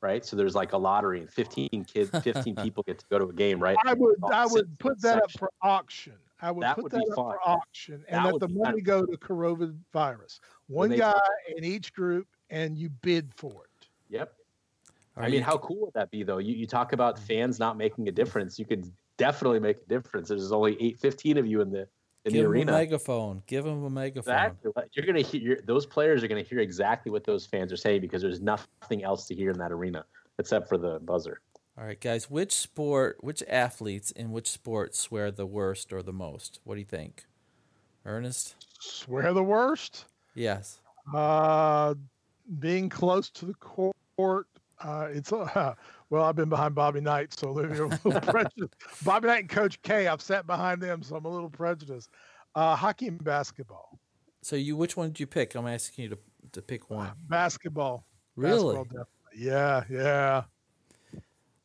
right? So there's like a lottery and 15 kids, 15 <laughs> people get to go to a game, right? I would I would put one that up for auction. I would That put would that be up fun. for auction and That let the money go to coronavirus. One they- guy in each group, and you bid for it. Yep. Are I mean, you- how cool would that be, though? You, you talk about fans not making a difference. You could definitely make a difference. There's only eight, 15 of you in the in give the him arena. a megaphone. Give him a megaphone. Exactly. You're gonna hear you're, those players are gonna hear exactly what those fans are saying because there's nothing else to hear in that arena except for the buzzer. All right, guys. Which sport, which athletes in which sport swear the worst or the most? What do you think, Ernest? Swear the worst. Yes. Uh, being close to the court. Uh, it's uh, well, I've been behind Bobby Knight, so I'm a little <laughs> prejudiced. Bobby Knight and Coach K, I've sat behind them, so I'm a little prejudiced. Uh, hockey and basketball. So you, which one did you pick? I'm asking you to to pick one. Basketball. Really? Basketball. Yeah, yeah.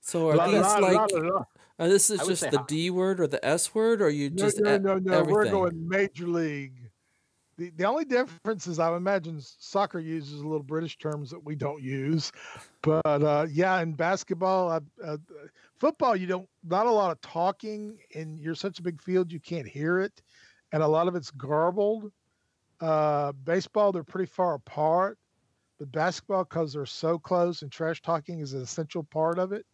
So are La- these la- like? la- la- la. Uh, this is I just the hockey. D word or the S word, or you No, just no, e- no, no. everything? We're going major league. The, the only difference is I imagine soccer uses a little British terms that we don't use, but uh, yeah, in basketball, uh, uh, football, you don't not a lot of talking, and you're such a big field you can't hear it, and a lot of it's garbled. Uh, baseball, they're pretty far apart, but basketball, because they're so close, and trash talking is an essential part of it.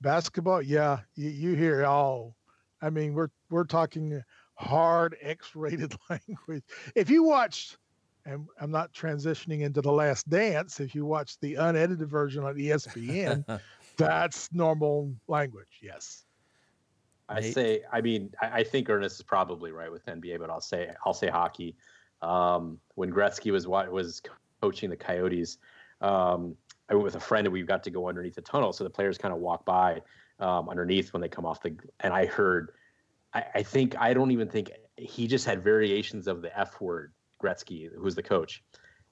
Basketball, yeah, you, you hear all. I mean, we're we're talking hard X-rated <laughs> language. If you watch, and I'm not transitioning into the Last Dance. If you watch the unedited version on ESPN, <laughs> that's normal language. Yes. I say, I mean, I, I think Ernest is probably right with NBA, but I'll say, I'll say hockey. Um, when Gretzky was wa- was coaching the Coyotes, um, I went with a friend and we got to go underneath the tunnel, so the players kind of walk by um, underneath when they come off the. And I heard, I, I think I don't even think he just had variations of the F word. Gretzky, who's the coach,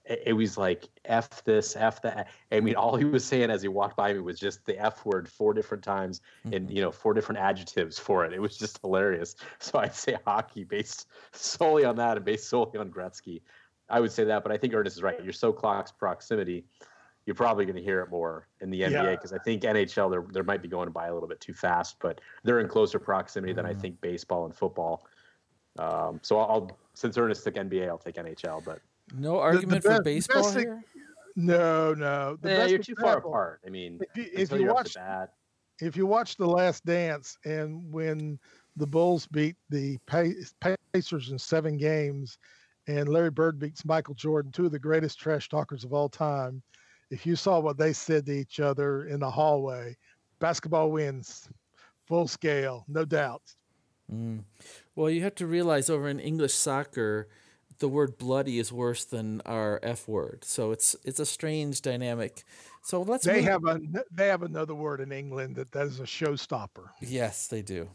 it, it was like F this, F that. I mean, all he was saying as he walked by me was just the F word four different times and mm-hmm. you know four different adjectives for it. It was just hilarious. <laughs> So I'd say hockey based solely on that and based solely on Gretzky. I would say that, but I think Ernest is right. You're so close proximity, you're probably going to hear it more in the NBA Yeah. because I think NHL there there might be going by a little bit too fast, but they're in closer proximity than I Mhm. think baseball and football. Um, so I'll since Ernest took NBA, I'll take NHL, but No argument best- for the baseball best thing- here. No, no. The best you're too far example- apart. I mean, If you, if you watch up to bat, if you watch the last dance and when the bulls beat the pacers in seven games and larry bird beats michael jordan two of the greatest trash talkers of all time if you saw what they said to each other in the hallway basketball wins full scale no doubt Mm. Well, you have to realize over in English soccer, the word bloody is worse than our F word. So it's it's a strange dynamic. So let's they move- have a they have another word in england that that is a showstopper Yes, they do.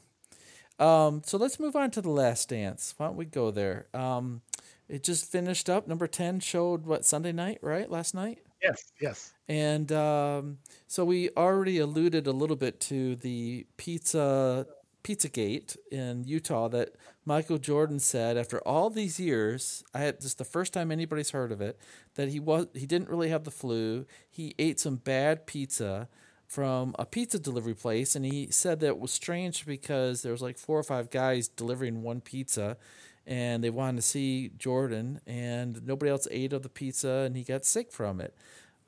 Um, so let's move on to the last dance. Why don't we go there? Um, it just finished up. Number ten showed what Sunday night, right? Last night. Yes yes And um, so we already alluded a little bit to the pizza Pizzagate in Utah that Michael Jordan said after all these years, I had this the first time anybody's heard of it, that he was he didn't really have the flu. He ate some bad pizza from a pizza delivery place and he said that it was strange because there was like four or five guys delivering one pizza and they wanted to see Jordan and nobody else ate of the pizza and he got sick from it.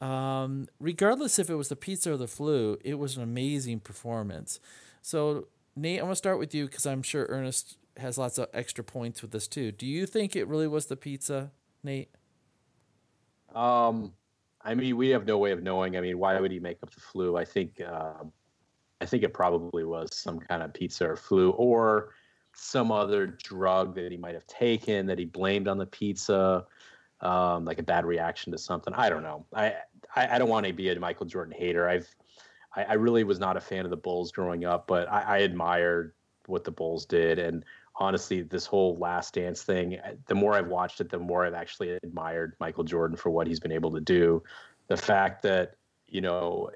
Um, regardless if it was the pizza or the flu, it was an amazing performance. So Nate, I'm gonna start with you because I'm sure Ernest has lots of extra points with this too. Do you think it really was the pizza, Nate? Um, I mean, we have no way of knowing. I mean, why would he make up the flu? I think, uh, I think it probably was some kind of pizza or flu or some other drug that he might have taken that he blamed on the pizza, um, like a bad reaction to something. I don't know. I I, I don't want to be a Michael Jordan hater. I've I, I, really was not a fan of the Bulls growing up, but I, I admired what the Bulls did and honestly, this whole last dance thing, the more I've watched it, the more I've actually admired Michael Jordan for what he's been able to do. The fact that, you know,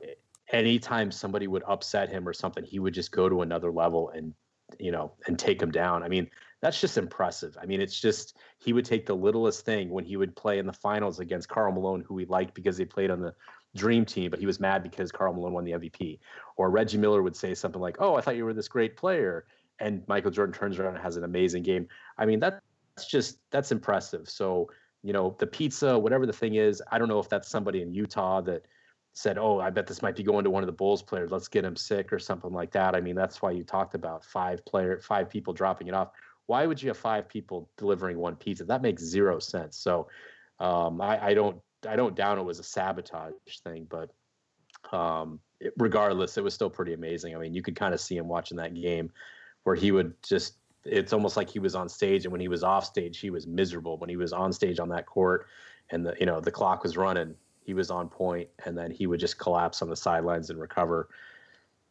anytime somebody would upset him or something, he would just go to another level and, you know, and take him down. I mean, that's just impressive. I mean, it's just he would take the littlest thing when he would play in the finals against Karl Malone, who he liked because they played on the dream team, but he was mad because Karl Malone won the MVP. Or Reggie Miller would say something like, "Oh, I thought you were this great player," and Michael Jordan turns around and has an amazing game. I mean, that's just that's impressive. So you know, the pizza, whatever the thing is, I don't know if that's somebody in Utah that said, "Oh, I bet this might be going to one of the Bulls players. Let's get him sick or something like that." I mean, that's why you talked about five player, five people dropping it off. Why would you have five people delivering one pizza? That makes zero sense. So, um, I, I don't, I don't doubt it was a sabotage thing, but um, it, regardless, it was still pretty amazing. I mean, you could kind of see him watching that game where he would just it's almost like he was on stage and when he was off stage he was miserable when he was on stage on that court and the you know the clock was running he was on point and then he would just collapse on the sidelines and recover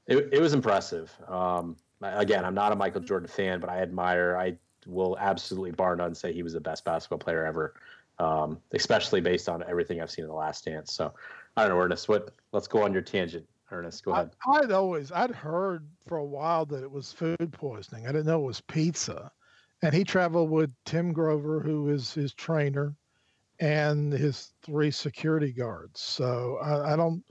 it, it was impressive um, again i'm not a michael jordan fan but i admire i will absolutely bar none say he was the best basketball player ever um, especially based on everything i've seen in the last dance so i don't know ernest what let's go on your tangent Ernest, go ahead. I, would always I'd heard for a while that it was food poisoning. I didn't know it was pizza. And he traveled with Tim Grover, who is his trainer, and his three security guards. So I, I don't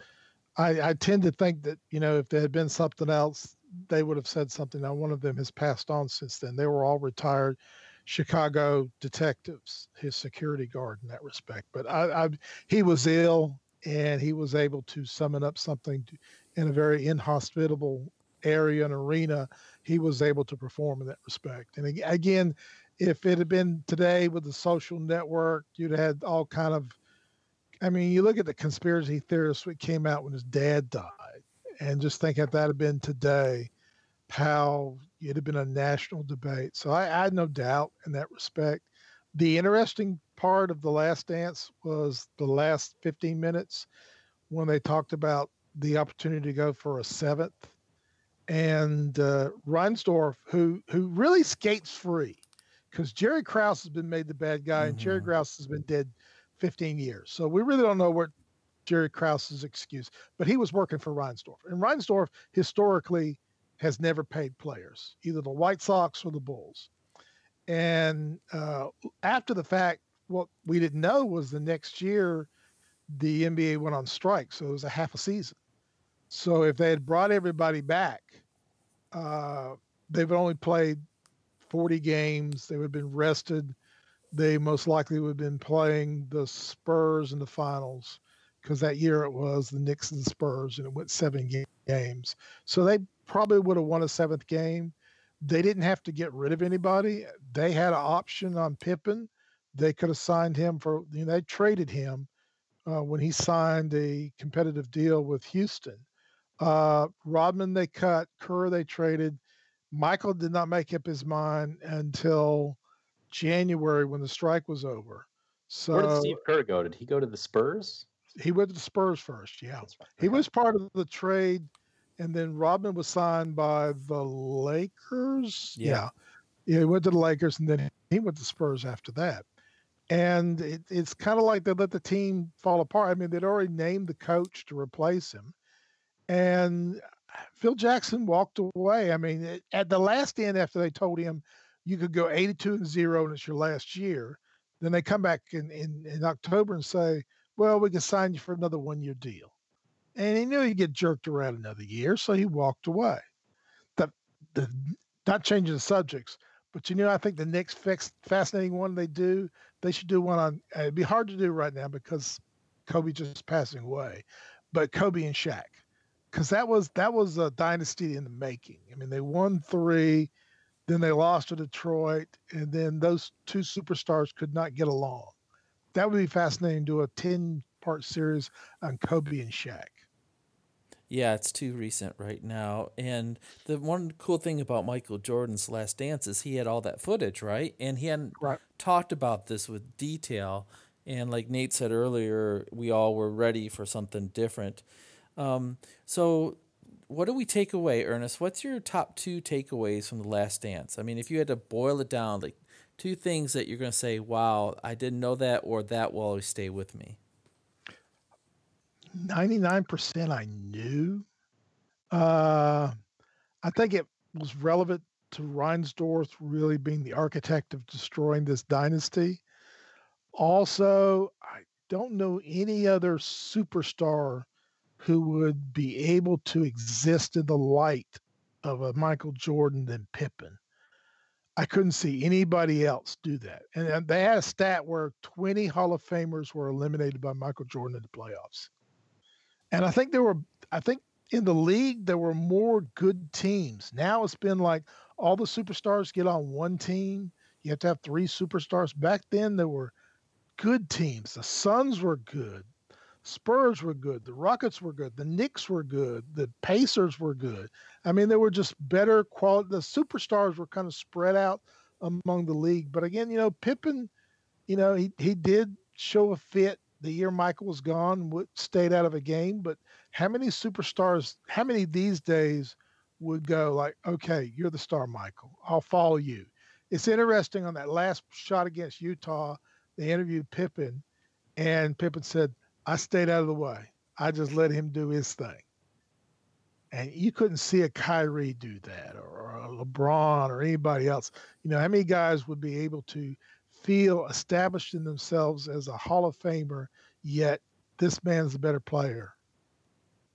I, I tend to think that, you know, if there had been something else, they would have said something. Now one of them has passed on since then. They were all retired Chicago detectives, his security guard in that respect. But I, I he was ill and he was able to summon up something to, in a very inhospitable area and arena. He was able to perform in that respect. And again, if it had been today with the social network, you'd have had all kind of. I mean, you look at the conspiracy theorists that came out when his dad died, and just think if that had been today, how it'd have been a national debate. So I, I had no doubt in that respect. The interesting part of the last dance was the last 15 minutes when they talked about the opportunity to go for a seventh and uh, Reinsdorf, who who really skates free, because Jerry Krause has been made the bad guy, mm-hmm. and Jerry mm-hmm. Krause has been dead 15 years. So we really don't know what Jerry Krause's excuse, but he was working for Reinsdorf, and Reinsdorf historically has never paid players, either the White Sox or the Bulls. And uh, after the fact, what we didn't know was the next year the NBA went on strike, so it was a half a season. So if they had brought everybody back, uh, they would only played 40 games. They would have been rested. They most likely would have been playing the Spurs in the finals because that year it was the Knicks and the Spurs, and it went seven games. So they probably would have won a seventh game. They didn't have to get rid of anybody. They had an option on Pippen they could have signed him for, you know, they traded him uh, when he signed a competitive deal with Houston. Uh, Rodman they cut, Kerr they traded. Michael did not make up his mind until January when the strike was over. So where did Steve Kerr go? Did he go to the Spurs? He went to the Spurs first. Yeah, right. he was part of the trade, and then Rodman was signed by the Lakers. Yeah. yeah, yeah, he went to the Lakers, and then he went to the Spurs after that and it, it's kind of like they let the team fall apart. I mean, they'd already named the coach to replace him, and Phil Jackson walked away. I mean, at the last end, after they told him you could go 82 and zero and it's your last year, then they come back in, in, in October and say, well, we can sign you for another one year deal. And he knew he'd get jerked around another year, so he walked away. The, the not changing the subjects, but you know, I think the next fix, fascinating one they do, they should do one on. It'd be hard to do right now because Kobe just passing away, but Kobe and Shaq, because that was that was a dynasty in the making. I mean, they won three, then they lost to Detroit, and then those two superstars could not get along. That would be fascinating to do a ten part series on Kobe and Shaq. Yeah, it's too recent right now. And the one cool thing about Michael Jordan's Last Dance is he had all that footage, right? And he hadn't right. talked about this with detail. And like Nate said earlier, we all were ready for something different. Um, so, what do we take away, Ernest? What's your top two takeaways from The Last Dance? I mean, if you had to boil it down, like two things that you're going to say, wow, I didn't know that, or that will always stay with me. 99% I knew. Uh, I think it was relevant to Reinsdorf really being the architect of destroying this dynasty. Also, I don't know any other superstar who would be able to exist in the light of a Michael Jordan than Pippen. I couldn't see anybody else do that. And they had a stat where 20 Hall of Famers were eliminated by Michael Jordan in the playoffs. And I think there were, I think in the league, there were more good teams. Now it's been like all the superstars get on one team. You have to have three superstars. Back then, there were good teams. The Suns were good. Spurs were good. The Rockets were good. The Knicks were good. The Pacers were good. I mean, they were just better quality. The superstars were kind of spread out among the league. But again, you know, Pippen, you know, he, he did show a fit the year Michael was gone, stayed out of a game. But how many superstars, how many these days would go like, okay, you're the star, Michael. I'll follow you. It's interesting on that last shot against Utah, they interviewed Pippen, and Pippen said, I stayed out of the way. I just let him do his thing. And you couldn't see a Kyrie do that or a LeBron or anybody else. You know, how many guys would be able to feel established in themselves as a Hall of Famer, yet this man's a better player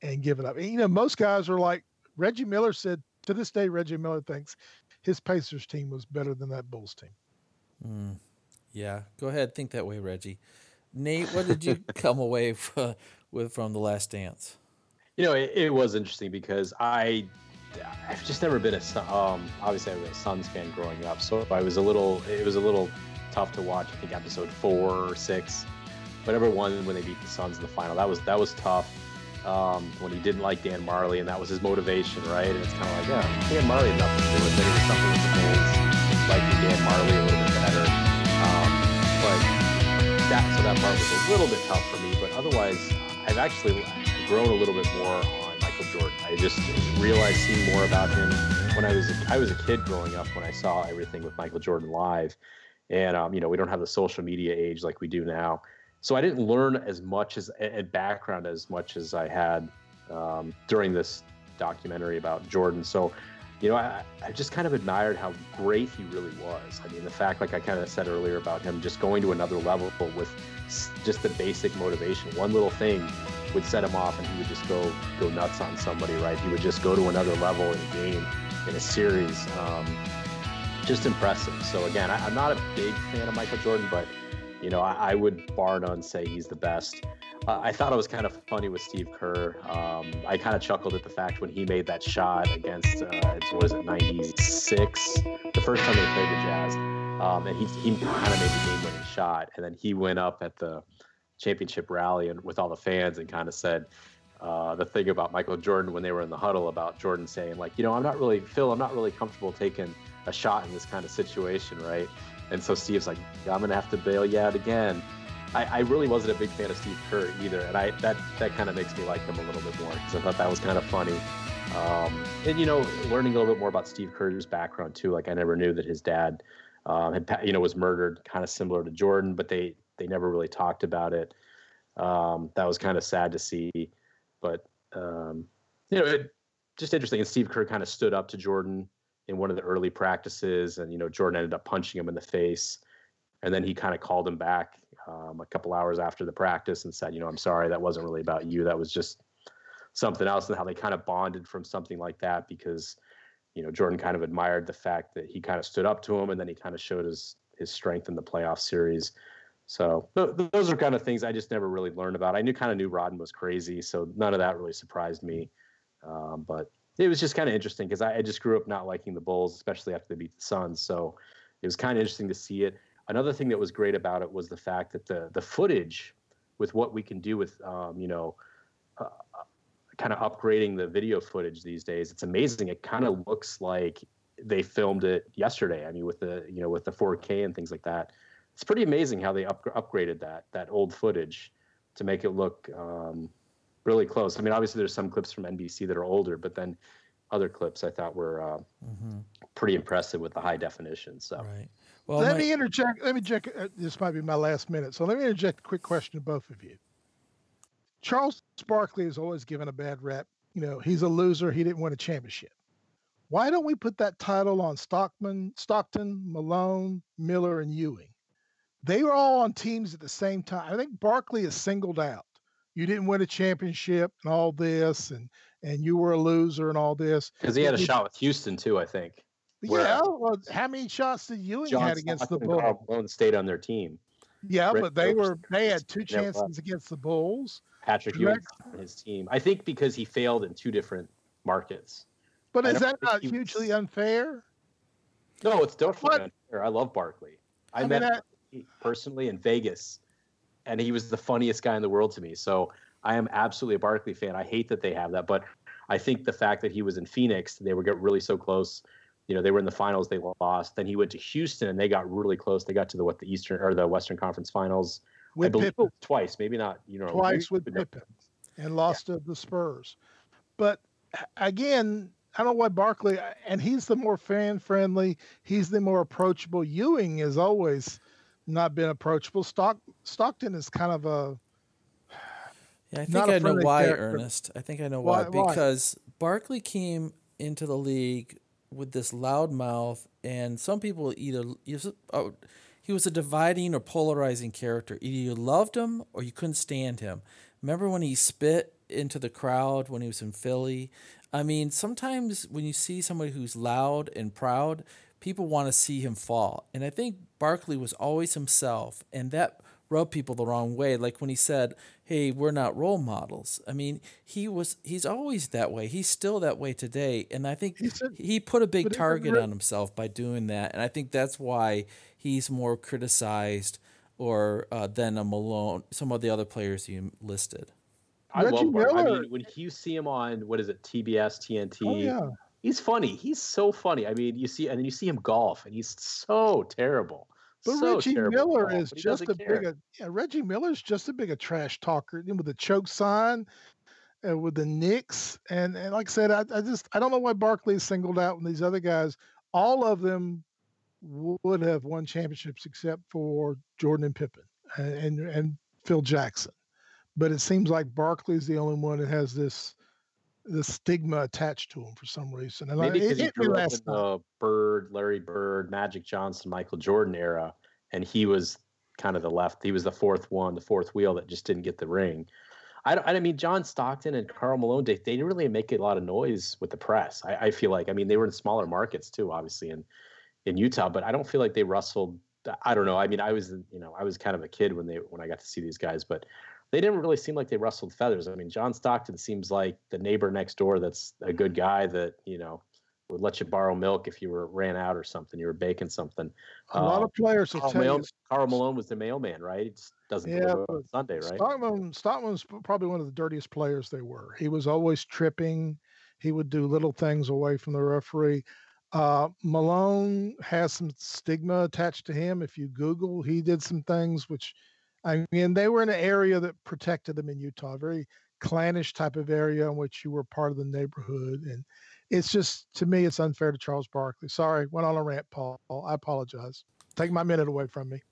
and give it up. And, you know, most guys are like Reggie Miller said to this day, Reggie Miller thinks his Pacers team was better than that Bulls team. Mm, yeah, go ahead, think that way, Reggie. Nate, what did you <laughs> come away from, with from the Last Dance? You know, it, it was interesting because I I've just never been a um obviously I was a Suns fan growing up, so I was a little it was a little tough to watch. I think episode four or six, whatever one when they beat the Suns in the final. That was that was tough. Um, when he didn't like Dan Majerle, and that was his motivation, right? And it's kind of like, yeah, Dan Majerle had nothing to do with it. It was something with the Bulls, liking Dan Majerle a little bit that so that part was a little bit tough for me. But otherwise, I've actually grown a little bit more on Michael Jordan. I just realized seeing more about him when I was a, I was a kid growing up when I saw everything with Michael Jordan live and um, you know we don't have the social media age like we do now so i didn't learn as much as a background as much as i had um, during this documentary about jordan so you know I, I just kind of admired how great he really was. I mean the fact like i kind of said earlier about him just going to another level with just the basic motivation. One little thing would set him off and he would just go go nuts on somebody right? He would just go to another level in a game in a series um, just impressive. So again, I, am not a big fan of Michael Jordan, but you know, I, I would bar none say he's the best. Uh, I thought it was kind of funny with Steve Kerr. Um, I kind of chuckled at the fact when he made that shot against, uh, what is it, 96, the first time they played the Jazz. Um, and he, he kind of made the game winning shot. And then he went up at the championship rally and with all the fans and kind of said, uh, the thing about Michael Jordan when they were in the huddle about Jordan saying like, you know, I'm not really Phil, I'm not really comfortable taking a shot in this kind of situation, right? And so Steve's like, I'm gonna have to bail you out again. I, I really wasn't a big fan of Steve Kerr either, and I that that kind of makes me like him a little bit more because I thought that was kind of funny. Um, and you know, learning a little bit more about Steve Kerr's background too. Like I never knew that his dad um, had you know was murdered, kind of similar to Jordan, but they they never really talked about it. Um, that was kind of sad to see, but um, you know, it, just interesting. And Steve Kerr kind of stood up to Jordan in one of the early practices, and you know Jordan ended up punching him in the face, and then he kind of called him back um, a couple hours after the practice and said, you know, I'm sorry, that wasn't really about you. That was just something else, and how they kind of bonded from something like that because you know Jordan kind of admired the fact that he kind of stood up to him, and then he kind of showed his his strength in the playoff series. So th- those are kind of things I just never really learned about. I knew kind of knew Rodman was crazy, so none of that really surprised me. Um, but it was just kind of interesting because I, I, just grew up not liking the Bulls, especially after they beat the Suns. So it was kind of interesting to see it. Another thing that was great about it was the fact that the the footage, with what we can do with um, you know, uh, kind of upgrading the video footage these days, it's amazing. It kind of looks like they filmed it yesterday. I mean, with the you know with the 4K and things like that it's pretty amazing how they up, upgraded that that old footage to make it look um, really close. I mean, obviously there's some clips from NBC that are older, but then other clips I thought were uh, mm-hmm. pretty impressive with the high definition. So. Right. Well, let my... me interject. Let me check. Uh, this might be my last minute, so let me interject a quick question to both of you. Charles Barkley is always given a bad rap. You know, he's a loser. He didn't win a championship. Why don't we put that title on Stockman, Stockton, Malone, Miller, and Ewing? they were all on teams at the same time. I think Barkley is singled out. You didn't win a championship and all this, and and you were a loser and all this. Because he had a shot with Houston too, I think. Yeah. Well, how many shots did Ewing John had against the Bulls? Malone stayed on their team. Yeah, but they were they had two chances against the Bulls. Patrick Ewing on his team. I think because he failed in two different markets. But is that not hugely was... unfair? No, it's definitely unfair. I love Barkley. I, I met mean, personally in Vegas, and he was the funniest guy in the world to me. So I am absolutely a Barkley fan. I hate that they have that, but I think the fact that he was in Phoenix, they were get really so close. You know, they were in the finals, they lost. Then he went to Houston, and they got really close. They got to the what the Eastern or the Western Conference Finals. With I believe Pippen. twice, maybe not. You know, twice with Pippen, and lost yeah. to the Spurs. But again, I don't know why Barkley, and he's the more fan friendly. He's the more approachable. Ewing is always not been approachable. Stock Stockton is kind of a yeah. I think I know why, character. Ernest. I think I know why, why because why? Barkley came into the league with this loud mouth, and some people either oh, he was a dividing or polarizing character. Either you loved him or you couldn't stand him. Remember when he spit into the crowd when he was in Philly? I mean, sometimes when you see somebody who's loud and proud, people want to see him fall. And I think Barkley was always himself, and that rubbed people the wrong way. Like when he said, "Hey, we're not role models." I mean, he was he's always that way. He's still that way today, and I think said, he put a big target on himself by doing that, and I think that's why he's more criticized or uh, than a Malone, some of the other players you listed. I Reggie love Barkley. I mean, when you see him on what is it, TBS, TNT, oh, yeah he's funny. He's so funny. I mean, you see, and then you see him golf, and he's so terrible. But so Reggie Miller golf, is just a care. big, a, yeah, Reggie Miller's just a big a trash talker with the choke sign, and with the Knicks, and and like I said, I, I just I don't know why Barkley is singled out and these other guys. All of them would have won championships except for Jordan and Pippen and and, and Phil Jackson, but it seems like Barkley's the only one that has this the stigma attached to him for some reason. And Maybe because he grew up in the Bird, Larry Bird, Magic Johnson, Michael Jordan era, and he was kind of the left. He was the fourth one, the fourth wheel that just didn't get the ring. I, I mean, John Stockton and Karl Malone, they, they didn't really make a lot of noise with the press. I, I feel like, I mean, they were in smaller markets too, obviously in in Utah, but I don't feel like they rustled. I don't know. I mean, I was, you know, I was kind of a kid when they when I got to see these guys, but they didn't really seem like they rustled feathers. I mean, John Stockton seems like the neighbor next door that's a good guy that, you know, would let you borrow milk if you were ran out or something. You were baking something. A lot of um, players tell Malone, you. Karl Malone was the mailman, right? It doesn't yeah, on Sunday, right? Stockton was probably one of the dirtiest players they were. He was always tripping. He would do little things away from the referee. Uh, Malone has some stigma attached to him. If you Google, he did some things which – I mean, they were in an area that protected them in Utah, very clannish type of area in which you were part of the neighborhood. And it's just, to me, it's unfair to Charles Barkley. Sorry, went on a rant, Paul. I apologize. Take my minute away from me.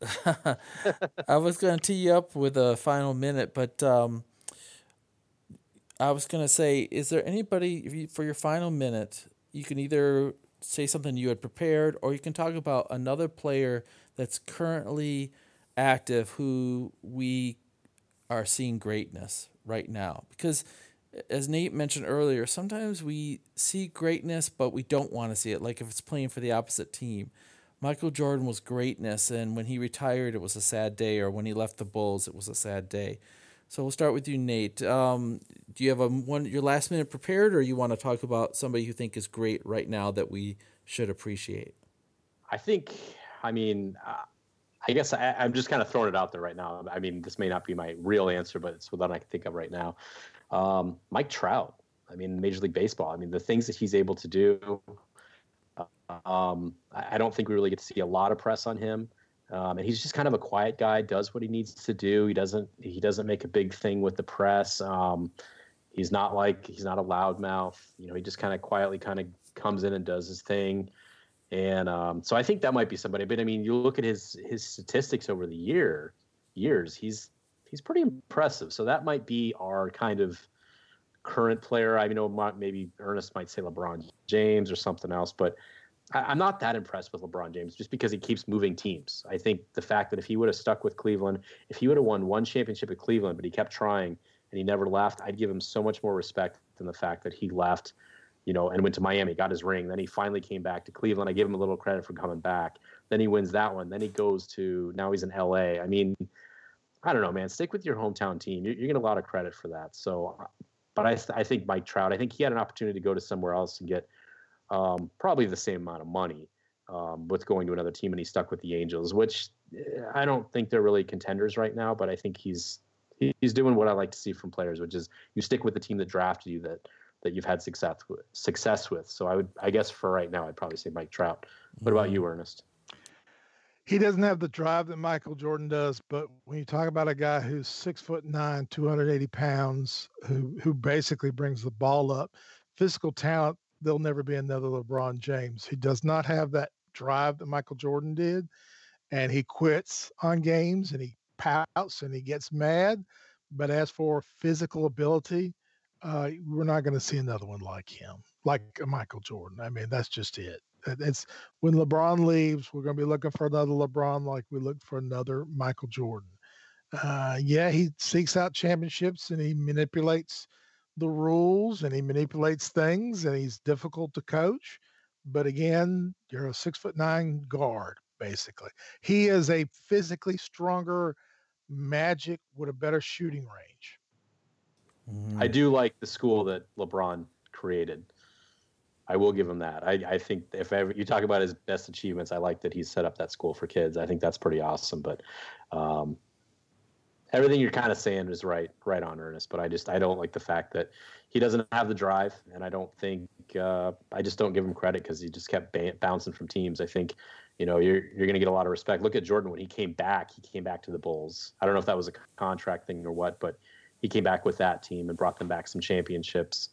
<laughs> I was going to tee you up with a final minute, but um, I was gonna say, is there anybody for your final minute? You can either say something you had prepared, or you can talk about another player that's currently active who we are seeing greatness right now. Because as Nate mentioned earlier, sometimes we see greatness, but we don't want to see it. Like if it's playing for the opposite team. Michael Jordan was greatness, and when he retired, it was a sad day, or when he left the Bulls, it was a sad day. So we'll start with you, Nate. Um, do you have a one your last minute prepared, or you want to talk about somebody you think is great right now that we should appreciate? I think, I mean, uh, I guess I, am just kind of throwing it out there right now. I mean, this may not be my real answer, but it's one I can think of right now. Um, Mike Trout. I mean, Major League Baseball. I mean, the things that he's able to do. Um, I don't think we really get to see a lot of press on him. Um, and he's just kind of a quiet guy. Does what he needs to do. He doesn't. He doesn't make a big thing with the press. Um, he's not like he's not a loudmouth. You know, he just kind of quietly kind of comes in and does his thing. And um, so I think that might be somebody. But I mean, you look at his his statistics over the year years. He's he's pretty impressive. So that might be our kind of current player. I know maybe Ernest might say LeBron James or something else, but I, am not that impressed with LeBron James just because he keeps moving teams. I think the fact that if he would have stuck with Cleveland, if he would have won one championship at Cleveland, but he kept trying and he never left, I'd give him so much more respect than the fact that he left you know, and went to Miami, got his ring. Then he finally came back to Cleveland. I give him a little credit for coming back. Then he wins that one. Then he goes to now he's in LA. I mean, I don't know, man. Stick with your hometown team. You're, you're getting a lot of credit for that. So, but I, I think Mike Trout. I think he had an opportunity to go to somewhere else and get um, probably the same amount of money um, with going to another team, and he stuck with the Angels, which eh, I don't think they're really contenders right now. But I think he's he's doing what I like to see from players, which is you stick with the team that drafted you that that you've had success with, success with. So I would, I guess, for right now, I'd probably say Mike Trout. What about mm-hmm. you, Ernest? He doesn't have the drive that Michael Jordan does, but when you talk about a guy who's six foot nine, 280 pounds, who who basically brings the ball up, physical talent, there'll never be another LeBron James. He does not have that drive that Michael Jordan did, and he quits on games and he pouts and he gets mad. But as for physical ability, uh, we're not going to see another one like him, like Michael Jordan. I mean, that's just it. It's when LeBron leaves, we're going to be looking for another LeBron, like we looked for another Michael Jordan. Uh, yeah, he seeks out championships and he manipulates the rules and he manipulates things and he's difficult to coach. But again, you're a six foot nine guard, basically. He is a physically stronger magic with a better shooting range. I do like the school that LeBron created. I will give him that. I, I think if ever you talk about his best achievements, I like that he set up that school for kids. I think that's pretty awesome. But um, everything you're kind of saying is right, right on, Ernest. But I just I don't like the fact that he doesn't have the drive, and I don't think uh, I just don't give him credit because he just kept ba- bouncing from teams. I think you know you're you're going to get a lot of respect. Look at Jordan when he came back. He came back to the Bulls. I don't know if that was a contract thing or what, but he came back with that team and brought them back some championships.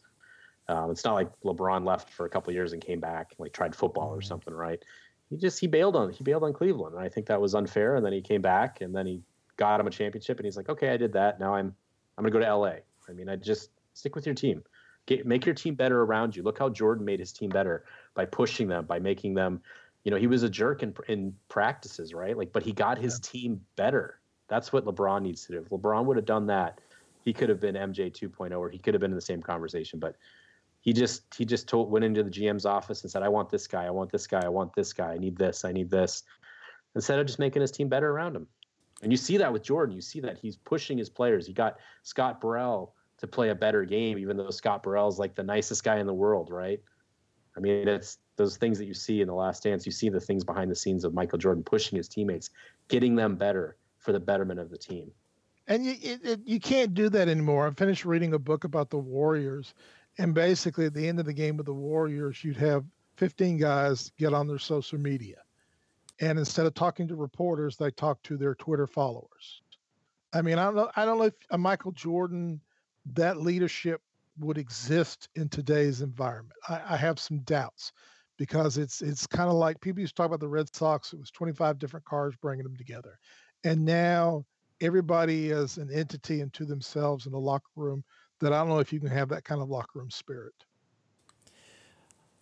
Um, it's not like LeBron left for a couple years and came back and like tried football or mm-hmm. something, right? He just he bailed on he bailed on Cleveland, and I think that was unfair. And then he came back, and then he got him a championship, and he's like, okay, I did that. Now I'm I'm gonna go to LA. I mean, I just stick with your team. Get, make your team better around you. Look how Jordan made his team better by pushing them, by making them. You know, he was a jerk in in practices, right? Like, but he got his yeah. team better. That's what LeBron needs to do. If LeBron would have done that, he could have been MJ 2.0 or he could have been in the same conversation. But he just he just told went into the GM's office and said, I want this guy, I want this guy, I want this guy, I need this, I need this. Instead of just making his team better around him. And you see that with Jordan. You see that he's pushing his players. He got Scott Burrell to play a better game, even though Scott Burrell's like the nicest guy in the world, right? I mean, it's those things that you see in the last dance. You see the things behind the scenes of Michael Jordan pushing his teammates, getting them better for the betterment of the team and you it, it, you can't do that anymore. I finished reading a book about the Warriors, and basically at the end of the game with the Warriors, you'd have 15 guys get on their social media, and instead of talking to reporters, they talk to their Twitter followers. I mean, I don't know. I don't know if a Michael Jordan that leadership would exist in today's environment. I, I have some doubts because it's it's kind of like people used to talk about the Red Sox. It was 25 different cars bringing them together, and now everybody is an entity unto themselves in the locker room. that I don't know if you can have that kind of locker room spirit.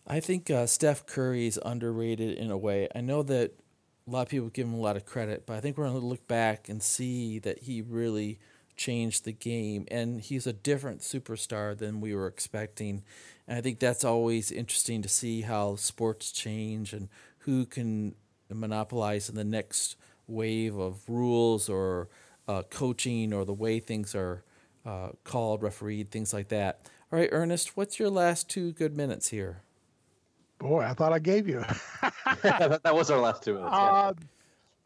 I think uh, Steph Curry is underrated in a way. I know that a lot of people give him a lot of credit, but I think we're going to look back and see that he really changed the game, and he's a different superstar than we were expecting. And I think that's always interesting to see how sports change and who can monopolize in the next wave of rules or uh, coaching or the way things are uh, called, refereed, things like that. All right, Ernest, what's your last two good minutes here? Boy, I thought I gave you. <laughs> that, that was our last two minutes. Uh,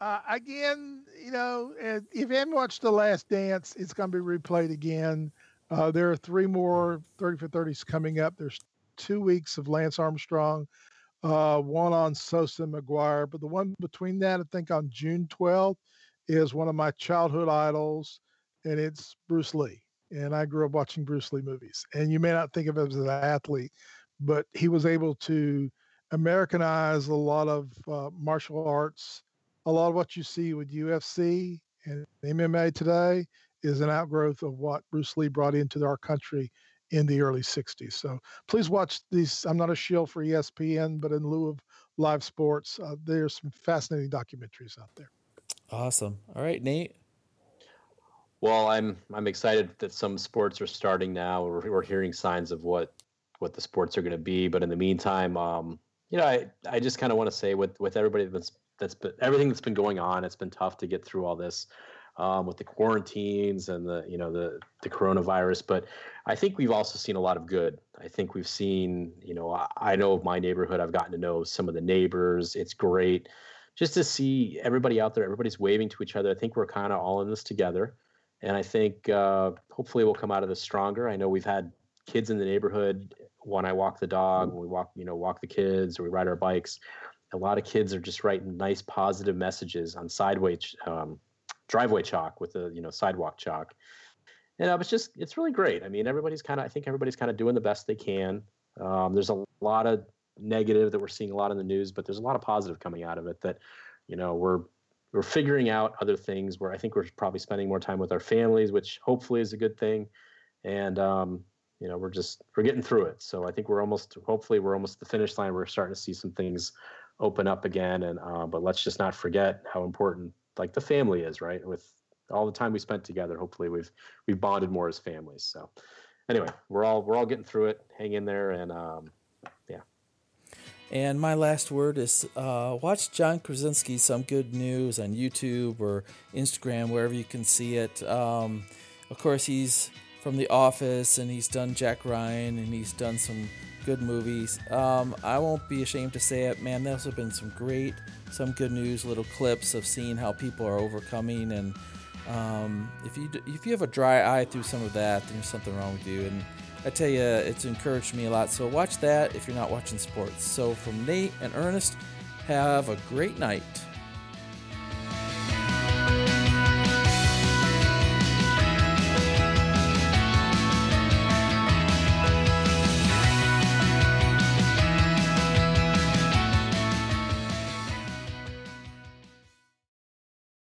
uh, again, you know, if you haven't watched The Last Dance, it's going to be replayed again. Uh, there are three more 30 for 30s coming up. There's two weeks of Lance Armstrong, uh, one on Sosa McGwire, but the one between that, I think on June 12th, is one of my childhood idols, and it's Bruce Lee. And I grew up watching Bruce Lee movies. And you may not think of him as an athlete, but he was able to Americanize a lot of uh, martial arts. A lot of what you see with UFC and MMA today is an outgrowth of what Bruce Lee brought into our country in the early 60s. So please watch these. I'm not a shield for ESPN, but in lieu of live sports, uh, there's some fascinating documentaries out there. Awesome. All right, Nate. Well, I'm I'm excited that some sports are starting now. We're, we're hearing signs of what what the sports are going to be. But in the meantime, um, you know, I, I just kind of want to say with with everybody that's that's been everything that's been going on, it's been tough to get through all this um, with the quarantines and the you know the the coronavirus. But I think we've also seen a lot of good. I think we've seen you know I, I know of my neighborhood. I've gotten to know some of the neighbors. It's great just to see everybody out there. Everybody's waving to each other. I think we're kind of all in this together. And I think uh, hopefully we'll come out of this stronger. I know we've had kids in the neighborhood when I walk the dog, when we walk, you know, walk the kids or we ride our bikes, a lot of kids are just writing nice positive messages on sideway, um, driveway chalk with the, you know, sidewalk chalk. And uh, it's just, it's really great. I mean, everybody's kind of, I think everybody's kind of doing the best they can. Um, there's a lot of negative that we're seeing a lot in the news, but there's a lot of positive coming out of it that, you know, we're, we're figuring out other things where I think we're probably spending more time with our families, which hopefully is a good thing. And, um, you know, we're just we're getting through it. So I think we're almost hopefully we're almost the finish line. We're starting to see some things open up again. And uh, but let's just not forget how important like the family is, right? With all the time we spent together, hopefully we've we've bonded more as families. So anyway, we're all we're all getting through it. Hang in there, and um. And my last word is uh, watch John Krasinski some good news on YouTube or Instagram, wherever you can see it. Um, of course, he's from The Office, and he's done Jack Ryan, and he's done some good movies. Um, I won't be ashamed to say it, man. There's have been some great, some good news, little clips of seeing how people are overcoming. And um, if you if you have a dry eye through some of that, then there's something wrong with you. And I tell you, it's encouraged me a lot. So watch that if you're not watching sports. So from Nate and Ernest, have a great night.